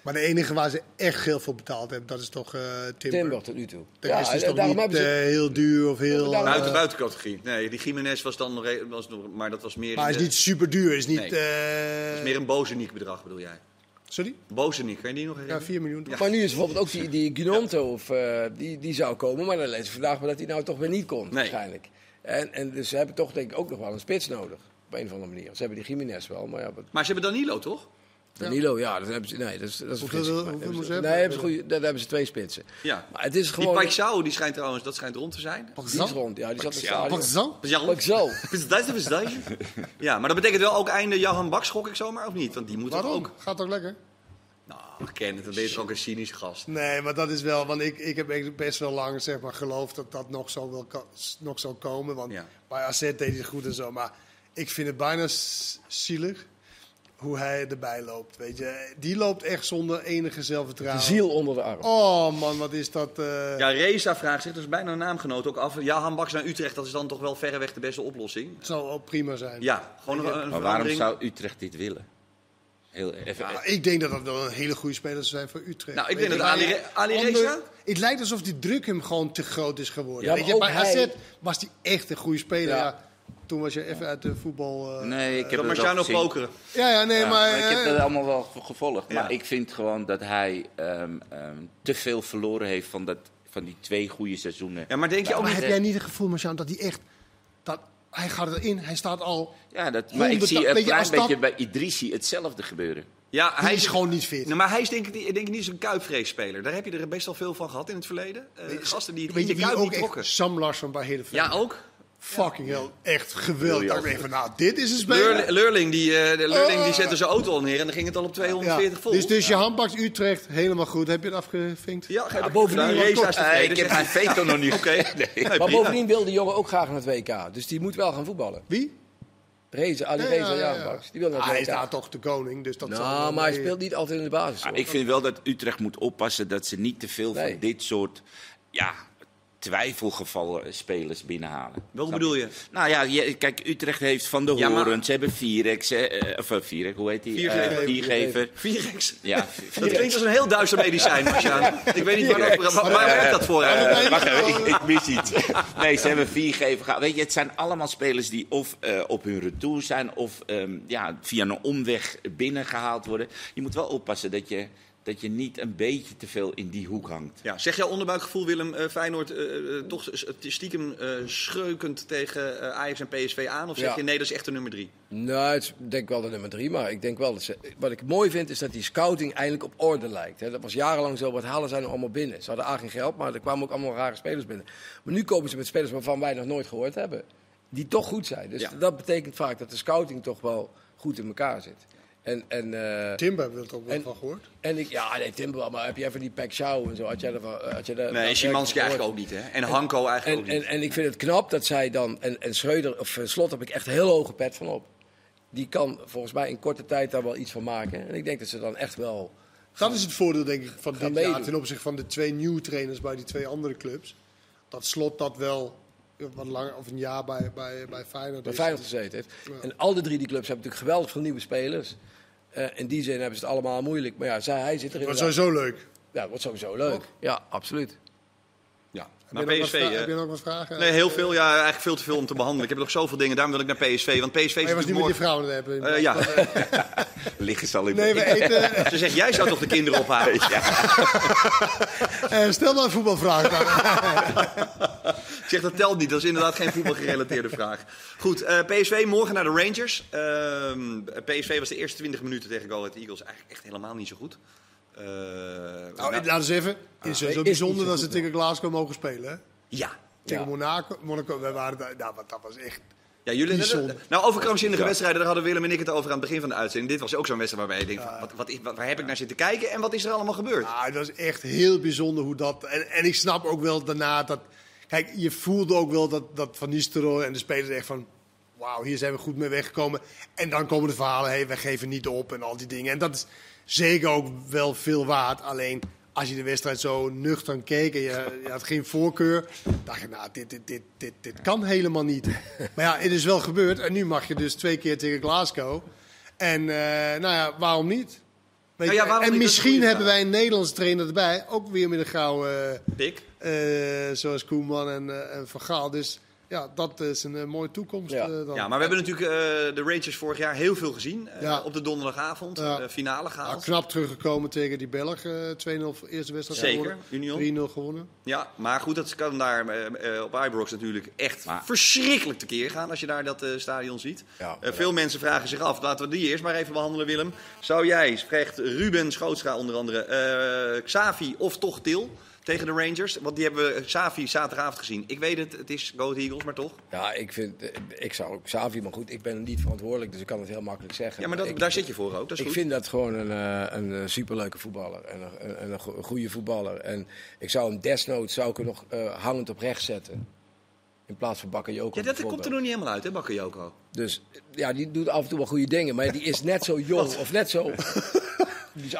Maar de enige waar ze echt heel veel betaald hebben, dat is toch eh Timber. Timber tot nu toe. De rest is toch niet ze... eh, heel duur of heel... daarom- Buiten, buitencategorie. Nee, die Jiménez was dan nog, was nog, maar dat was meer, maar is de- niet super duur. Is niet, Nee. eh, dat is meer een Bozeniek bedrag, bedoel jij? Sorry? Bozeniek, kan je die nog Ja, herinneren? 4 miljoen. Ja. Maar nu is bijvoorbeeld ook die, die Gnonto, of, eh, die, die zou komen. Maar dan lees ik vandaag maar dat hij nou toch weer niet komt, Nee. waarschijnlijk. En, en dus ze hebben toch denk ik ook nog wel een spits nodig. Op een of andere manier. Ze hebben die Jiménez wel, maar ja, wat- Maar ze hebben Danilo, toch? Danilo, ja, dat hebben ze. Nee, dat is, dat is Hoeveel hebben ze- Nee, hebben? hebben ze goeie, daar hebben ze twee spitsen. Ja. Maar het is Die gewoon. Paixão, die schijnt trouwens, dat schijnt rond te zijn. Die is rond, ja, die zat het. Wat is dat? Paixão? Ja, maar dat betekent wel ook einde Johan Bak, schok ik zomaar, of niet? Want die moet Waarom? ook... Gaat toch lekker? Nou, Oh, Ken, dan ben je toch ook een cynische gast. Nee, maar dat is wel, want ik, ik heb echt best wel lang zeg maar, geloofd dat dat nog zo, wil, ko- nog zou komen. Want Ja. bij AZ deed hij het goed en zo. Maar ik vind het bijna zielig hoe hij erbij loopt. Weet je. Die loopt echt zonder enige De zelfvertrouwen. ziel onder de arm. Oh man, wat is dat? eh, Ja, Reza vraagt zich, dus bijna een naamgenoot ook af. Ja, Han Baks naar Utrecht, dat is dan toch wel verreweg de beste oplossing. Het zal wel prima zijn. Ja, gewoon een, een Maar waarom zou Utrecht dit willen? Heel even. Ja, ik denk dat dat wel een hele goede speler zou zijn voor Utrecht. Nou, ik denk dat Ali maar Re- Ali ander- Reza- Het lijkt alsof die druk hem gewoon te groot is geworden. Ja, Weet maar je, ook bij hij- AZ was hij echt een goede speler. Ja. Toen was je even uit de voetbal... eh, nee, ik heb Dat het Marciano pokeren. Ja, ja, nee, Ja, maar... maar ik heb eh, dat allemaal wel gevolgd. Ja. Maar ik vind gewoon dat hij ehm, ehm, te veel verloren heeft van, dat, van die twee goede seizoenen. Ja, maar denk je ook maar niet... heb jij niet het gevoel, Marcian, dat hij echt... Dat, hij gaat erin, hij staat al... Ja, dat, maar ik zie een klein beetje bij Idrissi hetzelfde gebeuren. Ja, Hij is gewoon niet fit. Nou, maar hij is denk ik, denk ik niet zo'n kuipvreesspeler. Daar heb je er best wel veel van gehad in het verleden. Eh, gasten die kuip ook trokken. Sam Larsson bij Heerenveen. Ja, ook. Fucking hell, echt geweldig. Ik dacht even, nou, dit is een speler. Leurling, Leurling, die, eh, de Leurling die Oh. zette zijn auto al neer en dan ging het al op 240 vol. Dus, dus je handbakt Utrecht, helemaal goed. Heb je het afgevinkt? Ja, ga je bovendien ik heb mijn veto nog niet Oké. Nee, Maar bovendien wil die jongen ook graag naar het WK. Dus die moet wel gaan voetballen. Wie? Reza, Ali Ja, Reza, ja, ja. Die wil naar Ah, hij is daar toch de koning, dus dat Nou, maar hij speelt niet altijd in de basis. Maar hoor. ik vind wel dat Utrecht moet oppassen dat ze niet te veel Nee. van dit soort ja, twijfelgevallen spelers binnenhalen. Snap bedoel je? Nou ja, je- kijk, Utrecht heeft Van de Ja, maar- ze hebben Virex, eh, of eh, Virex, hoe heet die? Viergever. Eh, Viergever. Virex. Ja, Dat klinkt als een heel duister medicijn, Marciaan. Ik weet niet waar, dat, waar, waar werkt dat voor? Eh, wacht even, ik, ik mis iets. Nee, ze hebben viergever gehaald. Weet je, het zijn allemaal spelers die of op hun retour zijn... of ehm, ja, via een omweg binnengehaald worden. Je moet wel oppassen dat je, dat je niet een beetje te veel in die hoek hangt. Ja, zeg jouw onderbuikgevoel, Willem, eh, Feyenoord eh, eh, toch stiekem eh schreukend tegen eh, Ajax en PSV aan? Of zeg Ja. je nee, dat is echt de nummer drie? Nou, het is denk ik wel de nummer drie. Maar ik denk wel dat ze, wat ik mooi vind is dat die scouting eindelijk op orde lijkt. Hè. Dat was jarenlang zo. Wat halen zij nou allemaal binnen? Ze hadden A geen geld, maar er kwamen ook allemaal rare spelers binnen. Maar nu komen ze met spelers waarvan wij nog nooit gehoord hebben. Die toch goed zijn. Dus Ja. dat betekent vaak dat de scouting toch wel goed in elkaar zit. En, en, eh, Timber wil er ook wel En- van gehoord. en ik, ja, nee, Tim wel, maar heb je even die Pek Show en zo? Had jij ervan, eh, had daar, Nee, werkelijk eigenlijk ook niet, hè? En Hanko eigenlijk En, ook niet. en, en ik vind het knap dat zij dan, en, en Schreuder, of eh, Slot heb ik echt heel hoge pet van op. Die kan volgens mij in korte tijd daar wel iets van maken. En ik denk dat ze dan echt wel. Dat is het voordeel, denk ik, van jaar meedoen. ten opzichte van de twee nieuwe trainers bij die twee andere clubs. Dat slot dat wel wat langer, of een jaar bij, bij, bij Feyenoord bij. Feyenoord gezeten heeft. En al de drie die clubs hebben natuurlijk geweldig veel nieuwe spelers. Eh, in die zin hebben ze het allemaal moeilijk. Maar ja, zij, hij zit er Dat in. is sowieso leuk. Ja, wordt sowieso leuk. Ja, absoluut. Ja. Heb nog wat PSV... vra- heb je nog wat vragen? Nee, heel veel. Ja, eigenlijk veel te veel om te behandelen. Ik heb nog zoveel dingen. Daarom wil ik naar PSV. Want PSV is Maar je was niet met je vrouwen hebben. morgen- Eh, ja. Liggen ze al in Nee, we eten. Ze zegt, jij zou toch de kinderen ophalen? eh, stel maar een voetbalvraag. Zeg, dat telt niet. Dat is inderdaad geen voetbalgerelateerde vraag. Goed, eh, PSV morgen naar de Rangers. Ehm, PSV was de eerste 20 minuten tegen Go Ahead Eagles eigenlijk echt helemaal niet zo goed. Eh, nou, nou, laten we eens even. Het is zo bijzonder dat ze tegen Glasgow mogen spelen. Hè? ja. Tegen Ja. Monaco, Monaco. We waren daar, nou, dat was echt. Ja, jullie, Bijzonder. nou, over krankzinnige wedstrijden, daar hadden Willem en ik het over aan het begin van de uitzending. Dit was ook zo'n wedstrijd waarbij je denkt, van, wat, wat, waar heb ik naar zitten kijken en wat is er allemaal gebeurd? Ah, dat is echt heel bijzonder hoe dat. En, en ik snap ook wel daarna dat. Kijk, je voelde ook wel dat, dat Van Nistelrooy en de spelers echt van. Wauw, hier zijn we goed mee weggekomen. En dan komen de verhalen, hé, wij geven niet op en al die dingen. En dat is zeker ook wel veel waard. Alleen als je de wedstrijd zo nuchter keek en je, je had geen voorkeur, dacht je, nou, dit, dit, dit, dit, dit kan helemaal niet. Maar ja, het is wel gebeurd. En nu mag je dus twee keer tegen Glasgow. En eh, nou ja, waarom niet? Nou ja, en misschien hebben wij een Nederlandse trainer erbij. Ook weer met een gouden, Pik. eh, zoals Koeman en, eh, en Van Gaal. Dus ja, dat is een eh, mooie toekomst. Ja. eh, dan. Ja, maar we hebben natuurlijk eh, de Rangers vorig jaar heel veel gezien. eh, Ja. op de donderdagavond, Ja. eh, finale Ja, gehaald. knap teruggekomen tegen die Belg. eh 2-0 voor eerste wedstrijd Zeker, gewonnen. Union. 3-0 gewonnen. Ja, maar goed, dat kan daar op Ibrox natuurlijk echt Maar- verschrikkelijk tekeer gaan als je daar dat eh, stadion ziet. Ja. Eh, veel mensen vragen zich af, laten we die eerst maar even behandelen, Willem. Zou jij, vraagt Ruben Schootstra onder andere, eh, Xavi of toch Til tegen de Rangers? Want die hebben we Savi zaterdagavond gezien. Ik weet het, het is Go Eagles, maar toch? Ja, ik vind, eh, ik zou ook Xavi, maar goed, ik ben niet verantwoordelijk, dus ik kan het heel makkelijk zeggen. Ja, maar dat, ik, daar zit je voor ook. Dat is ik goed. vind dat gewoon een, eh, een, eh, superleuke voetballer en een, een, een go- goede voetballer. En ik zou hem desnoods zou ik hem nog eh, hangend op rechts zetten. In plaats van Bakayoko Ja, dat komt er nog niet helemaal uit, hè, Bakayoko? Dus ja, die doet af en toe wel goede dingen, maar die is net zo jong of net zo...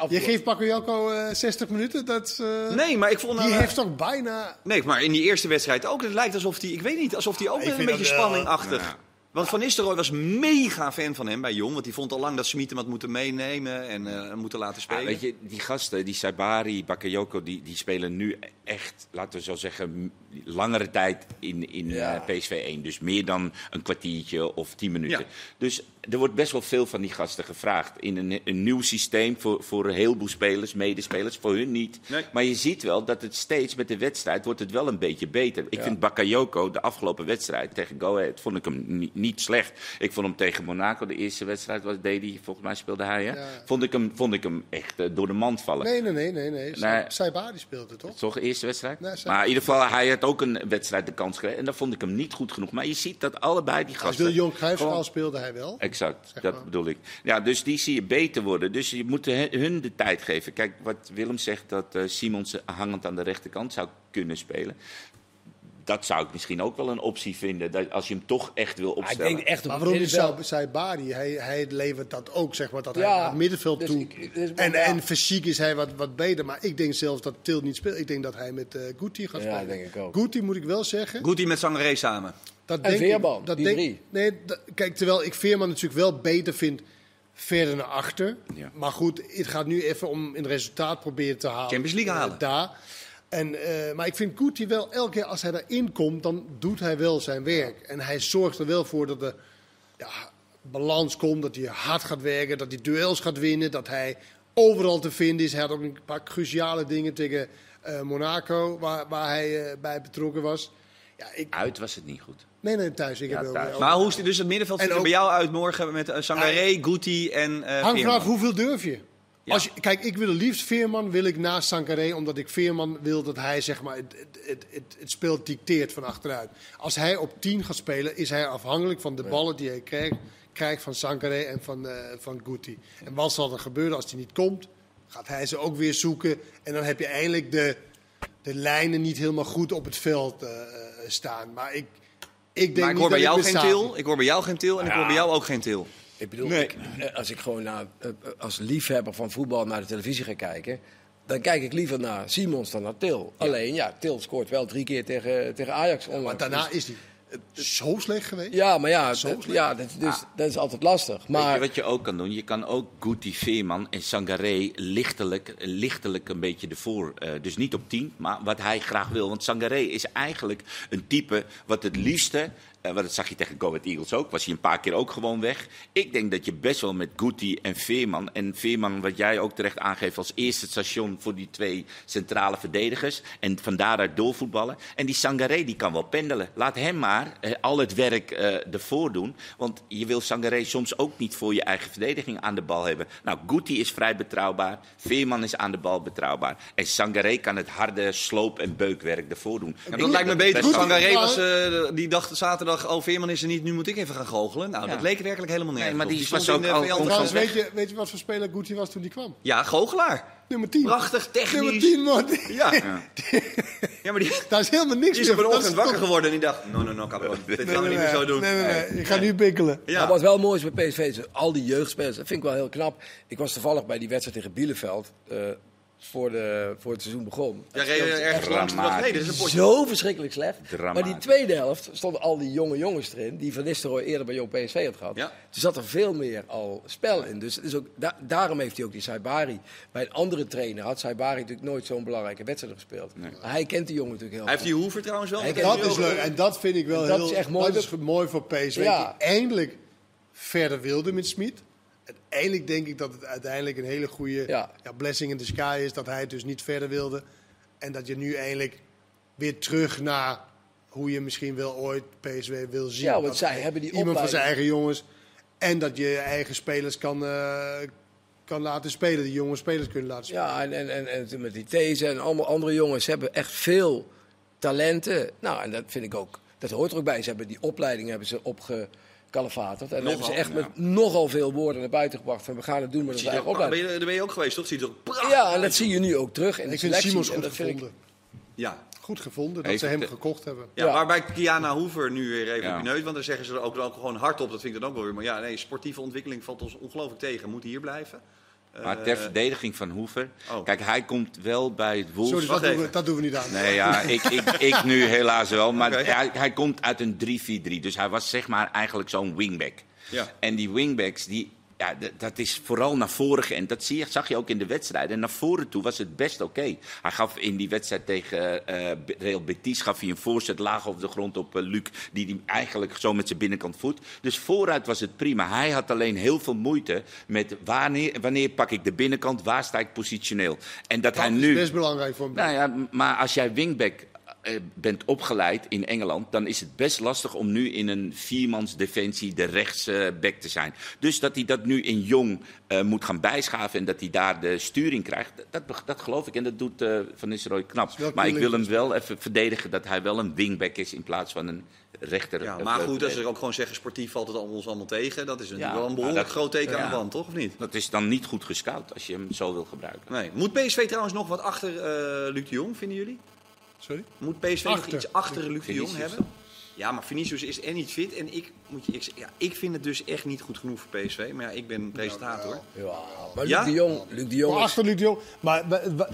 Je geeft Bakayoko eh 60 minuten. Dat, eh, Nee, maar ik vond... die nou, heeft toch bijna... Nee, maar in die eerste wedstrijd ook. Het lijkt alsof hij, ik weet niet, alsof hij ook met een beetje spanningachtig. Ja. Want Van Nistelrooy was mega fan van hem bij Jong. Want die vond al lang dat Smit hem had moeten meenemen en eh, moeten laten Ja, spelen. weet je, die gasten, die Saibari, Bakayoko, die, die spelen nu echt, laten we zo zeggen, langere tijd in, in Ja. eh, PSV 1. Dus meer dan een kwartiertje of tien minuten. Ja. Dus er wordt best wel veel van die gasten gevraagd. In een, een nieuw systeem voor, voor een heleboel spelers, medespelers, voor hun niet. Nee. Maar je ziet wel dat het steeds met de wedstrijd wordt het wel een beetje beter. Ik Ja. vind Bakayoko, de afgelopen wedstrijd tegen Go Ahead, vond ik hem niet, niet slecht. Ik vond hem tegen Monaco, de eerste wedstrijd, wat deed hij? Volgens mij speelde hij, hè? Ja. Vond, ik hem, vond ik hem echt eh, door de mand vallen. Nee, nee, nee. nee, nee. Saibari speelde toch? Toch, eerste wedstrijd? Nee, maar in ieder geval, hij had ook een wedstrijd de kans gekregen. En dan vond ik hem niet goed genoeg. Maar je ziet dat allebei die Als gasten... de Jong Cruijffschaal speelde hij wel. Exact, Zeg dat maar. bedoel ik. Ja, dus die zie je beter worden. Dus je moet hun de tijd geven. Kijk, wat Willem zegt, dat eh Simons hangend aan de rechterkant zou kunnen spelen. Dat zou ik misschien ook wel een optie vinden. Dat als je hem toch echt wil Ah, ik opstellen. denk echt op Maar waarom niet middenveld. Saibari? Hij, hij levert dat ook, zeg maar, dat hij Ja, naar het middenveld dus toe. ik- dus- en, ja. en fysiek is hij wat, wat beter. Maar ik denk zelfs dat Til niet speelt. Ik denk dat hij met eh Guti gaat Ja, spelen. denk ik ook. Guti moet ik wel zeggen. Guti met Sangaré samen. Dat En denk Veerman, ik, dat die denk, drie. Nee, dat- kijk, terwijl ik Veerman natuurlijk wel beter vind verder naar achter. Ja. Maar goed, het gaat nu even om een resultaat proberen te halen. Champions League eh, halen. daar. En, eh, maar ik vind Guti wel, elke keer als hij daarin komt, dan doet hij wel zijn werk. En hij zorgt er wel voor dat er ja, balans komt, dat hij hard gaat werken, dat hij duels gaat winnen, dat hij overal te vinden is. Hij had ook een paar cruciale dingen tegen eh, Monaco, waar, waar hij eh, bij betrokken was. Ja, ik, Uit was het niet goed. nee, nee, thuis. Ik Ja, heb ook- thuis. ook- Maar hoe is het dus het middenveld En ziet er ook- bij jou uit morgen met uh, Sangaré, Guti en eh Hangt vanaf hoeveel durf je. Ja. Als je. Kijk, ik wil liefst Veerman wil ik naast Sankaré, omdat ik Veerman wil dat hij zeg maar, het, het, het, het, het spel dicteert van achteruit. Als hij op 10 gaat spelen, is hij afhankelijk van de ballen die hij krijgt, krijgt van Sankaré en van, eh van Guti. En wat zal er gebeuren als hij niet komt? Gaat hij ze ook weer zoeken. En dan heb je eindelijk de, de lijnen niet helemaal goed op het veld eh, eh, staan. Maar ik, ik denk Maar ik niet hoor bij dat jou geen til, ik hoor bij jou geen til en ik hoor bij jou ook geen til. Ik bedoel, Nee. ik, eh, als ik gewoon naar, eh, eh, als liefhebber van voetbal naar de televisie ga kijken, dan kijk ik liever naar Simons dan naar Til. Alleen, ja, Til scoort wel drie keer tegen, tegen Ajax onlangs. Maar daarna Dus- is hij zo slecht geweest. ja, maar ja, Zo dat, ja dat, dus, dat is altijd lastig. Weet Maar je wat je ook kan doen? Je kan ook Guti, Veerman en Sangaré lichtelijk, lichtelijk een beetje ervoor. eh, dus niet op 10, maar wat hij graag wil. Want Sangaré is eigenlijk een type wat het liefste... eh, want dat zag je tegen Go Ahead Eagles ook. Was hij een paar keer ook gewoon weg. Ik denk dat je best wel met Guti en Veerman... En Veerman, wat jij ook terecht aangeeft als eerste station voor die twee centrale verdedigers. En van daaruit doorvoetballen. En die Sangaré die kan wel pendelen. Laat hem maar eh, al het werk eh, ervoor doen. Want je wil Sangaré soms ook niet voor je eigen verdediging aan de bal hebben. Nou, Guti is vrij betrouwbaar. Veerman is aan de bal betrouwbaar. En Sangaré kan het harde sloop- en beukwerk ervoor doen. Ja, dat lijkt me beter. Sangaré was, die dacht zaterdag, oh Veerman is er niet, nu moet ik even gaan goochelen. Nou, Ja. dat leek werkelijk helemaal nergens Nee, maar die stond was in ook de Trouwens, weg. weet je, weet je wat voor speler Guti was toen hij kwam? Ja, goochelaar. Nummer 10. Prachtig, Nummer technisch. 10, man. Ja. Ja. ja, maar die, Daar is helemaal niks die is meer op een ochtend wakker geworden en die dacht, no, no, no, cabrón. Dit gaan we Nee, niet nee, meer zo nee, doen. Nee, nee, nee. Ik ga nu bikkelen. Ja. Maar wat wel mooi is bij PSV, is al die jeugdspelers, dat vind ik wel heel knap. Ik was toevallig bij die wedstrijd tegen Bielefeld, eh, voor, de, voor het seizoen begon. Ja, reed je ergens langs en dacht, hé, dit is een potje. Zo verschrikkelijk slecht. Dramatisch. Maar die tweede helft stonden al die jonge jongens erin, die Van Nistelrooy eerder bij Jong PSV had gehad. Ja. Er zat er veel meer al spel in. Dus het is ook, da- daarom heeft hij ook die Saibari. Bij een andere trainer had Saibari natuurlijk nooit zo'n belangrijke wedstrijd gespeeld. Maar hij kent die jongen natuurlijk heel Hij heeft die Hoever trouwens wel. Hij Dat is leuk. En dat vind ik wel Dat heel is echt mooi. Dat is mooi voor PSV. Ja. Die eindelijk verder wilde met Smit. Uiteindelijk denk ik dat het uiteindelijk een hele goede Ja. ja, blessing in the sky is. Dat hij het dus niet verder wilde. En dat je nu eindelijk weer terug naar hoe je misschien wel ooit PSV wil zien. Ja, want zij hebben die Iemand van zijn eigen jongens. En dat je je eigen spelers kan, eh, kan laten spelen, die jonge spelers kunnen laten spelen. Ja, en, en, en, met die These en allemaal andere jongens hebben echt veel talenten. Nou, en dat vind ik ook, dat hoort er ook bij. Ze hebben die opleiding hebben ze opgekalefaterd. En dan hebben ze Nogal, echt met nogal veel woorden naar buiten gebracht. Van we gaan het doen er, eigen ben, opleiding. je, daar ben je ook geweest, toch? Ziet er ook prachtig Ja, en dat zie je nu ook terug de ik vind. Simons En goed dat gevonden. Ja. Goed gevonden dat ze hem gekocht hebben. Ja, Ja. waarbij Kiana Hoever nu weer even Ja. op je neus, want dan zeggen ze er ook, dan ook gewoon hardop, dat vind ik dan ook wel weer. Maar ja, nee, sportieve ontwikkeling valt ons ongelooflijk tegen. Moet hier blijven. Maar Eh, ter verdediging van Hoever. Oh. Kijk, hij komt wel bij het Wolves. Sorry, dat doen, we, dat doen we niet aan. Nee, ja, ik, ik, ik nu helaas wel. Maar hij, hij komt uit een 3-4-3. Dus hij was zeg maar eigenlijk zo'n wingback. Ja. En die wingbacks, die, ja, dat is vooral naar voren geënt. Dat zie je, zag je ook in de wedstrijd. En naar voren toe was het best oké. Hij gaf in die wedstrijd tegen eh, Real Betis gaf hij een voorzet laag over de grond op eh, Luc. Die hij eigenlijk zo met zijn binnenkant voet. Dus vooruit was het prima. Hij had alleen heel veel moeite met wanneer, wanneer pak ik de binnenkant, waar sta ik positioneel. En dat, Dat hij is nu... best belangrijk voor hem. Nou ja, maar als jij wingback bent opgeleid in Engeland, dan is het best lastig om nu in een viermans defensie de rechtsback te zijn. Dus dat hij dat nu in jong eh, moet gaan bijschaven en dat hij daar de sturing krijgt, dat- dat, geloof ik. En dat doet eh Van Nistelrooy knap. Maar ik wil hem wel even verdedigen dat hij wel een wingback is in plaats van een rechter. Ja, eh, maar goed, als ze ook gewoon zeggen, sportief valt het ons allemaal tegen. Dat is natuurlijk Ja, wel een behoorlijk dat- groot teken aan de wand, toch? Of niet? Dat is dan niet goed gescout als je hem zo wil gebruiken. Nee. Moet PSV trouwens nog wat achter eh Luc de Jong, vinden jullie? Sorry? Moet PSV nog Achter. iets achter Luc de Jong hebben? Ja, maar Vinicius is en niet fit. En ik, moet je, ik, ja, ik vind het dus echt niet goed genoeg voor PSV. Maar ja, ik ben presentator. Ja, maar Luc Ja? de Jong, Luc de Jong Maar achter Luc de Jong. Maar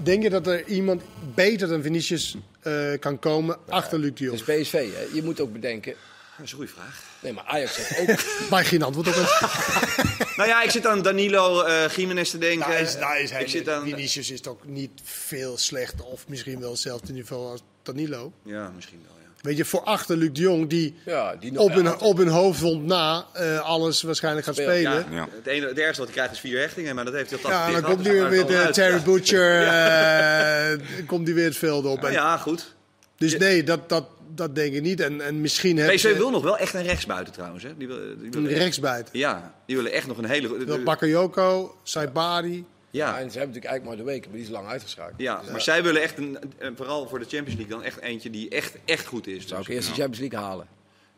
denk je dat er iemand beter dan Vinicius eh, kan komen achter Luc de Jong? is PSV. Hè. Je moet ook bedenken. Dat is een goede vraag. Nee, maar Ajax heeft ook. Maar geen antwoord op het. Nou ja, ik zit aan Danilo eh Jiménez te denken. Daar is, daar is hij. ik zit aan... Vinicius is toch niet veel slechter. Of misschien wel hetzelfde niveau als Danilo. Ja, misschien wel, ja. Weet je, voor achter Luc de Jong, die Ja, die op hun, ja, op hun hoofdwond na eh, alles waarschijnlijk gaat spelen. Ja, Ja, Ja. Het, enige, het ergste wat hij krijgt is vier hechtingen, maar dat heeft hij al en dan komt nu weer de wel Terry. Butcher. eh, komt die weer het veld op. Ja. En- ja, goed. Dus nee, dat, dat, dat denk ik niet. En, en misschien PSV ze wil nog wel echt een rechtsbuiten trouwens. Hè? Die wil, die een willen, rechtsbuiten. ja, die willen echt nog een hele... goede- Wil Bakayoko, Saibari. Ja, Ja, en ze hebben natuurlijk eigenlijk maar de weken, maar die is lang uitgeschakeld. ja, maar zij willen echt, een, een- vooral voor de Champions League, dan echt eentje die echt, echt goed is. Zou ik Dus, eerst de Champions League halen?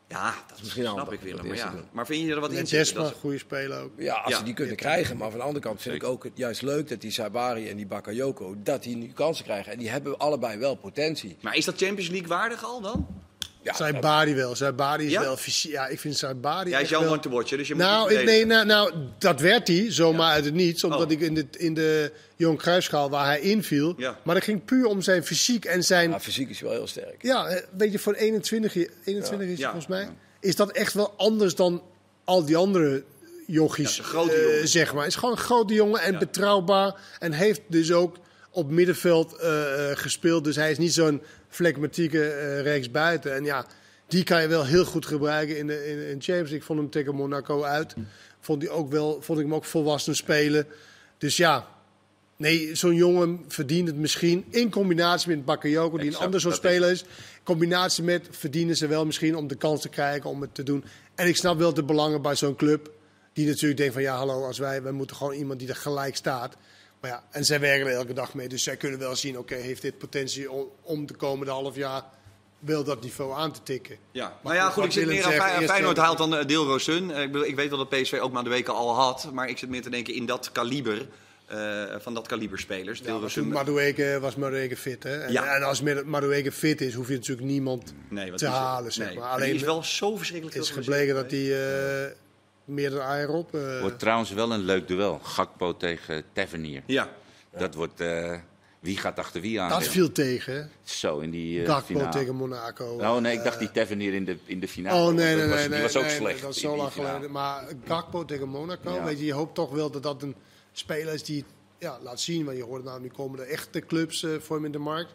Ja, dat misschien snap handig ik weer. dat Maar, ja. maar vind je er wat in En zitten? Desma, Dat- goede speler ook. Ja, als Ja. ze die kunnen krijgen. Maar van de andere kant vind ik ook het juist leuk dat die Sabari en die Bakayoko, dat die nu kansen krijgen. En die hebben allebei wel potentie. Maar is dat Champions League waardig al dan? Ja, Saibari wel. Saibari is Ja? wel fysiek. Ja, ik vind Saibari Jij is echt jouw wel... one to watchen, dus je moet Nou, niet ik, nee, nou, nou, dat werd hij zomaar uit het niets. Omdat Oh. ik in de, in de Johan Cruijffschaal waar hij inviel. Ja. Maar dat ging puur om zijn fysiek en zijn... Ja, fysiek is hij wel heel sterk. Ja, eh, weet je, voor 21, je- 21 is hij Ja. volgens mij. Is dat echt wel anders dan al die andere jochies, Ja, de grote jongen. zeg maar. Is gewoon een grote jongen en Ja. betrouwbaar. En heeft dus ook op middenveld eh, eh, gespeeld. Dus hij is niet zo'n flegmatieke eh rechtsbuiten. En ja, die kan je wel heel goed gebruiken in de in, in Champions. Ik vond hem tegen Monaco uit. Vond, hij ook wel, vond ik hem ook volwassen spelen. Dus ja, nee, zo'n jongen verdient het misschien. In combinatie met Bakayoko, die een ander soort speler is. In combinatie met verdienen ze wel misschien om de kans te krijgen om het te doen. En ik snap wel de belangen bij zo'n club. Die natuurlijk denkt van ja, hallo, als wij, wij moeten gewoon iemand die er gelijk staat. Maar ja, en zij werken er elke dag mee. Dus zij kunnen wel zien, oké, heeft dit potentie om, om de komende half jaar wel dat niveau aan te tikken. Ja, maar ja, goed, ik zit meer aan eerst Feyenoord haalt dan uh, Deel Rosun. Eh, ik, bedoel, ik weet wel dat PSV ook maar de weken al had, maar ik zit meer te denken in dat kaliber, eh, van dat kaliber spelers. Ja, maar toen Madueke was Madueke fit, hè? En, Ja. en als Madueke fit is, hoef je natuurlijk niemand nee, te is het? halen, zeg Nee, maar. die Alleen is wel zo verschrikkelijk is veel gebleken dat hij eh meer dan Aerop... eh Wordt trouwens wel een leuk duel. Gakpo tegen Tavernier. Ja, Dat wordt... eh, wie gaat achter wie aan? dat viel tegen, hè? Zo in die eh, Gakpo finale. tegen Monaco. Oh nee, ik dacht die Tavernier in de, in de finale. Oh nee, nee, was- nee, Die was ook nee, slecht. Dat is in zo die lang finale. geleden. Maar Gakpo tegen Monaco, Ja. weet je, je hoopt toch wel dat dat een speler is die ja, laat zien. Want je hoort nou, nu komen er echte clubs eh, voor hem in de markt.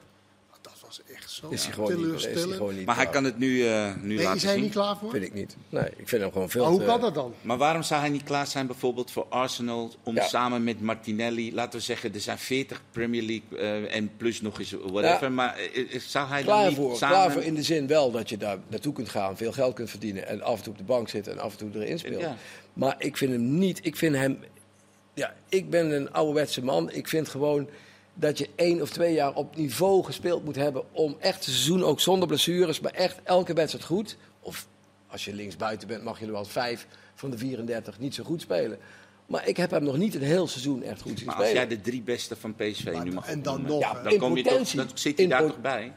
Was echt zo Is hij gewoon niet, is hij teleurstellend. gewoon niet Maar hij kan het nu, eh, nu Nee, laten is hij zien. niet klaar voor? Vind ik niet. Nee, ik vind hem gewoon veel Maar hoe te- kan dat dan? Maar waarom zou hij niet klaar zijn bijvoorbeeld voor Arsenal om Ja. samen met Martinelli, laten we zeggen, er zijn 40 Premier League eh, en plus nog eens whatever, Ja. maar eh, zou hij dan Klaar niet voor, samen... klaar voor in de zin wel dat je daar naartoe kunt gaan, veel geld kunt verdienen en af en toe op de bank zitten en af en toe erin speelt. Ja. Maar ik vind hem niet, ik vind hem, Ja, ik ben een ouderwetse man. Ik vind gewoon dat je één of twee jaar op niveau gespeeld moet hebben om echt seizoen ook zonder blessures, maar echt elke wedstrijd goed. Of als je linksbuiten bent, mag je er wel vijf van de 34 niet zo goed spelen. Maar ik heb hem nog niet een heel seizoen echt goed zien Maar als jij de drie beste van PSV nu mag en dan nog, Ja, dan, kom je toch, potentie. dan zit hij daar toch bij?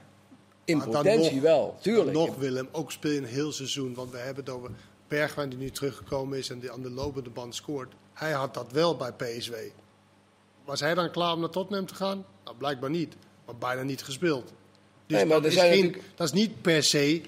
In Maar potentie nog- wel, tuurlijk. Nog Willem, ook speel je een heel seizoen. Want we hebben het over Bergwijn die nu teruggekomen is en die aan de lopende band scoort. Hij had dat wel bij PSV. Was hij dan klaar om naar Tottenham te gaan? Nou, blijkbaar niet. Maar bijna niet gespeeld. Dus Nee, maar dat, is zijn geen, natuurlijk- dat is niet per se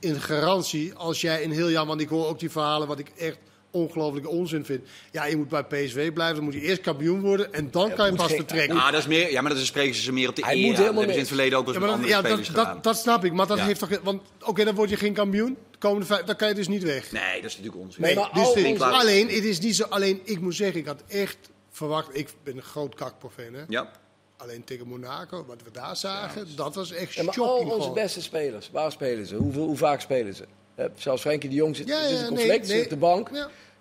een garantie als jij een heel jaar... Want ik hoor ook die verhalen wat ik echt ongelooflijke onzin vind. Ja, je moet bij PSV blijven, dan moet je eerst kampioen worden... en dan kan je pas vertrekken. Ah, dat is meer, ja, maar dat spreken ze meer op de Hij eer moet helemaal Dat hebben ze in het verleden ook Ja, maar dat, andere ja, spelers dat, gedaan. dat, dat snap ik, maar dat Ja. heeft toch... Want oké, dan word je geen kampioen. De komende vijf, dan kan je dus niet weg. Nee, dat is natuurlijk onzin. Nee, maar dus al dit- onze- alleen, het is niet zo, alleen, ik moet zeggen, ik had echt verwacht... Ik ben een groot kakprofeen, hè. Ja. Alleen tegen Monaco, wat we daar zagen, dat was echt Ja, maar shocking. al onze gewoon. beste spelers, waar spelen ze? Hoeveel, hoe vaak spelen ze? Zelfs Frenkie de Jong zit, Ja, zit ja, in nee, conflict, nee. zit op de bank.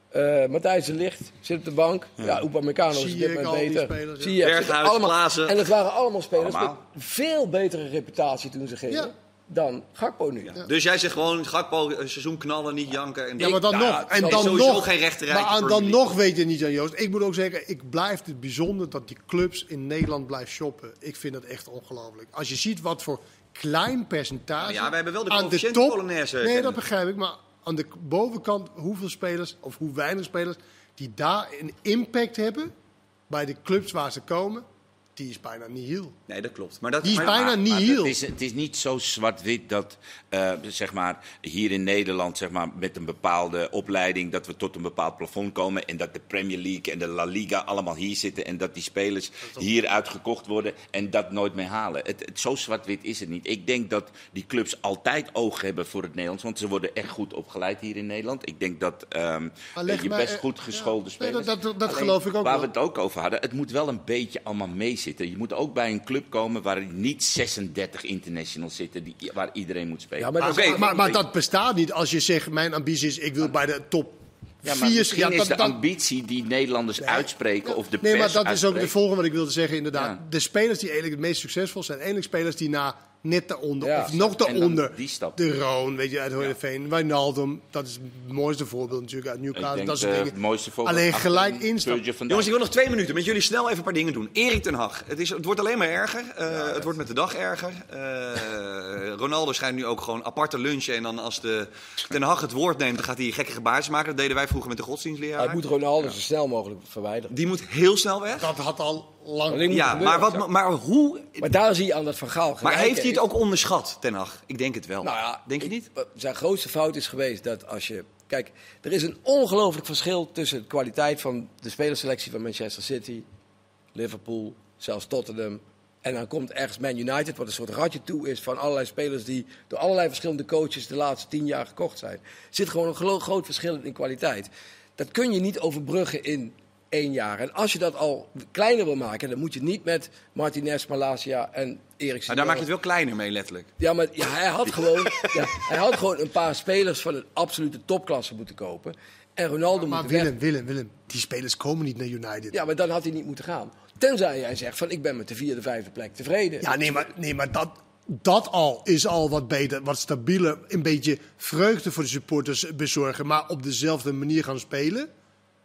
Eh Matthijs de Licht zit op de bank. Ja, ja Upamecano is op dit moment beter. spelers, allemaal- Klaassen. En het waren allemaal spelers Allemaal. met veel betere reputatie toen ze gingen Ja. Dan Gakpo nu. Dus jij zegt gewoon, Gakpo, een seizoen knallen, niet janken. En Ja, maar dan Nou, nog. En dan sowieso nog. geen maar dan nog weet je niet aan Joost. Ik moet ook zeggen, ik blijf het bijzonder dat die clubs in Nederland blijven shoppen. Ik vind dat echt ongelooflijk. Als je ziet wat voor klein percentage. Nou ja, we hebben wel de aan de top. Polonaise Nee, kennen. dat begrijp ik. Maar aan de bovenkant, hoeveel spelers, of hoe weinig spelers, die daar een impact hebben bij de clubs waar ze komen, die is bijna nihil. Nee, dat klopt. Maar dat, Die is maar- bijna maar nihil. Het is, het is niet zo zwart-wit dat eh, zeg maar, hier in Nederland zeg maar, met een bepaalde opleiding dat we tot een bepaald plafond komen en dat de Premier League en de La Liga allemaal hier zitten en dat die spelers hier uitgekocht worden en dat nooit meer halen. Het, het, zo zwart-wit is het niet. Ik denk dat die clubs altijd oog hebben voor het Nederlands, want ze worden echt goed opgeleid hier in Nederland. Ik denk dat ehm, je best eh, goed geschoolde ja. Nee, spelers. dat- dat- dat Alleen, geloof ik ook Waar wel. we het ook over hadden, het moet wel een beetje allemaal meezitten. Je moet ook bij een club komen waar niet 36 internationals zitten, die, waar iedereen moet spelen. Ja, maar dat Maar, is- maar, maar dat bestaat niet als je zegt, mijn ambitie is, ik wil bij de top Ja, maar vier... misschien is dat- de dat- ambitie die Nederlanders uitspreken of de Nee, maar dat is ook de volgende wat ik wilde zeggen, inderdaad. Ja. De spelers die eigenlijk het meest succesvol zijn, eigenlijk spelers die na net daaronder, Ja. of nog daaronder, die stap. de Roon, weet je, uit Heerenveen, Wijnaldum, dat is het mooiste voorbeeld natuurlijk uit Newcastle, dat soort dingen. het mooiste voorbeeld Alleen gelijk instappen. Jongens, ik wil nog twee minuten met jullie snel even een paar dingen doen. Erik ten Hag. Het, is, het wordt alleen maar erger. Eh, het wordt met de dag erger. Eh, Ronaldo schijnt nu ook gewoon aparte lunchen. En dan als de ten Hag het woord neemt, dan gaat hij gekke gebaartjes maken. Dat deden wij vroeger met de godsdienstleraar. Hij moet Ronaldo zo snel mogelijk verwijderen. Die moet heel snel weg. Dat had al lang... Ja, maar, wat, maar hoe... Maar daar zie je aan dat Van Gaal Maar heeft hij het heeft. ook onderschat, Ten Hag? Ik denk het wel. Nou ja, denk je niet? Zijn grootste fout is geweest dat als je... Kijk, er is een ongelooflijk verschil tussen de kwaliteit van de spelerselectie van Manchester City, Liverpool, zelfs Tottenham. En dan komt ergens Man United, wat een soort ratje toe is van allerlei spelers die door allerlei verschillende coaches de laatste tien jaar gekocht zijn. Er zit gewoon een groot verschil in kwaliteit. Dat kun je niet overbruggen in één jaar. En als je dat al kleiner wil maken, dan moet je niet met Martinez, Malasia en Eriksen. Maar daar maak je het wel kleiner mee, letterlijk. Ja, maar ja, hij, had gewoon, ja, hij had gewoon een paar spelers van een absolute topklasse moeten kopen. En Ronaldo Maar moet weg. Willem, Willem, Willem, die spelers komen niet naar United. Ja, maar dan had hij niet moeten gaan. Tenzij jij zegt van ik ben met de vierde, vijfde plek tevreden. Ja, nee, maar, nee, maar dat, dat al is al wat beter, wat stabieler. Een beetje vreugde voor de supporters bezorgen, maar op dezelfde manier gaan spelen.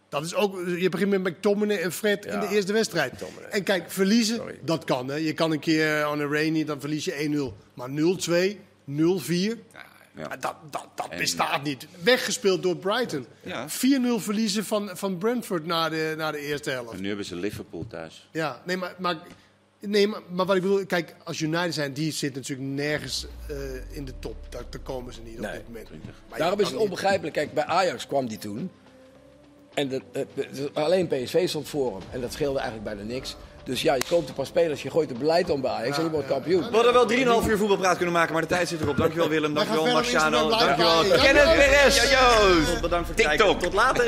Dat is ook, je begint met McTominay en Fred in de eerste wedstrijd. McTominay. En kijk, verliezen, Sorry. dat kan. Hè. Je kan een keer on a rainy, dan verlies je 1-0. Maar 0-2, 0-4, Ja. dat, dat, dat bestaat niet. Weggespeeld door Brighton. Ja. 4-0 verliezen van, van Brentford na de, na de eerste helft. En nu hebben ze Liverpool thuis. Ja, nee, maar, maar, nee, maar, maar wat ik bedoel, kijk, als United zijn, die zit natuurlijk nergens eh, in de top. Daar, daar komen ze niet op dit moment. Maar Daarom is het onbegrijpelijk. Kijk, bij Ajax kwam die toen. En de, eh, de- alleen PSV stond voor hem. En dat scheelde eigenlijk bijna niks. Dus ja, je koopt een paar spelers, je gooit het beleid om bij Ajax en je wordt kampioen. We hadden wel 3,5 uur voetbalpraat kunnen maken, maar de tijd zit erop. Dankjewel Willem, dankjewel Marciano, dankjewel. Kenneth. Perez. Bedankt voor het kijken. TikTok. Tot later.